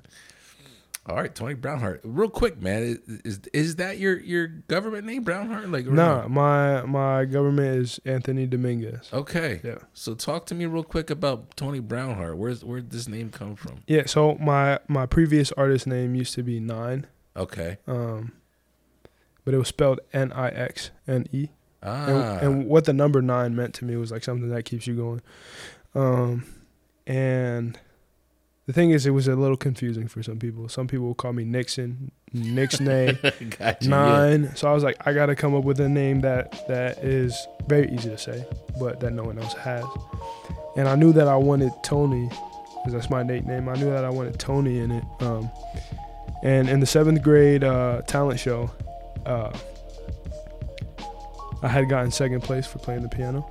A: All right, Tony Brownheart. Real quick, man, is is, is that your your government name, Brownheart? Like, or
B: Nah,
A: no?
B: my my government is Anthony Dominguez.
A: Okay.
B: Yeah.
A: So talk to me real quick about Tony Brownheart. Where's where'd this name come from?
B: Yeah, so my my previous artist name used to be Nine,
A: Okay.
B: um, but it was spelled N I X N E,
A: Ah.
B: and, and what the number nine meant to me was like something that keeps you going. Um, and the thing is, it was a little confusing for some people. Some people would call me Nixon, Nixnay,
A: Got you,
B: nine. So I was like, I got to come up with a name that that is very easy to say, but that no one else has. And I knew that I wanted Tony, because that's my nickname. I knew that I wanted Tony in it. Um, and in the seventh grade uh, talent show, uh, I had gotten second place for playing the piano.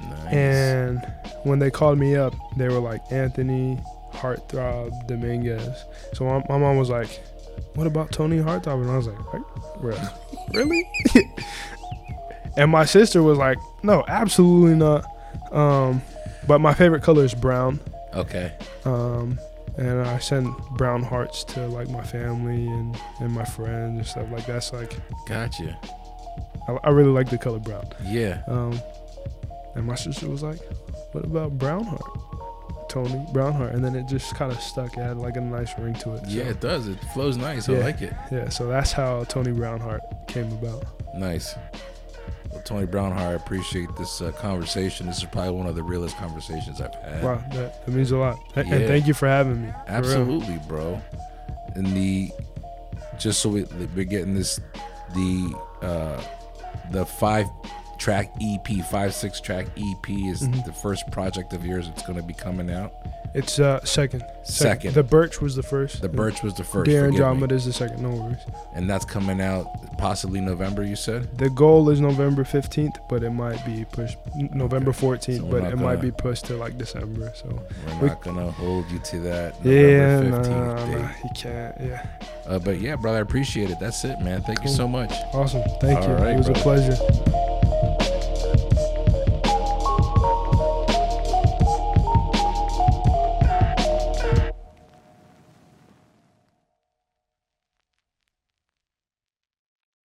A: Nice.
B: And when they called me up, they were like Anthony Heartthrob Dominguez. So my, my mom was like, "What about Tony Heartthrob?" And I was like, "Like, "Really? really?" and my sister was like, "No, absolutely not." Um, but my favorite color is brown.
A: okay.
B: Um, and I send brown hearts to like my family and, and my friends and stuff like that's like
A: Gotcha.
B: I, I really like the color brown.
A: Yeah.
B: Um, and my sister was like, "What about Brownheart, Tony Brownheart?" And then it just kind of stuck. It had like a nice ring to it. So,
A: Yeah, it does. It flows nice. I
B: Yeah.
A: like it.
B: yeah. So that's how Tony Brownheart came about.
A: Nice. Well, Tony Brownheart, I appreciate this uh, conversation. This is probably one of the realest conversations I've had.
B: Wow, that, that means a lot.
A: Yeah.
B: And thank you for having me. for real.
A: Absolutely, bro. And the just so we, we're getting this the uh the five track EP, five six track EP is
B: Mhm.
A: the first project of yours that's going to be coming out.
B: It's uh second.
A: Second.
B: The Birch was the first.
A: The Birch was the first,
B: Dear. Andromeda is the second. No worries.
A: and that's coming out possibly November. You said
B: The goal is November 15th, but it might be pushed November 14th,
A: So
B: but it might
A: gonna-
B: be pushed to like December. So
A: we're
B: We-
A: not gonna hold you to that
B: yeah,
A: November
B: nah,
A: fifteenth
B: nah,
A: date.
B: you can't. Yeah,
A: Uh, but yeah, brother, I appreciate it. That's it, man. Thank you so much.
B: awesome. Thank
A: All
B: you.
A: right,
B: it was
A: brother.
B: a pleasure.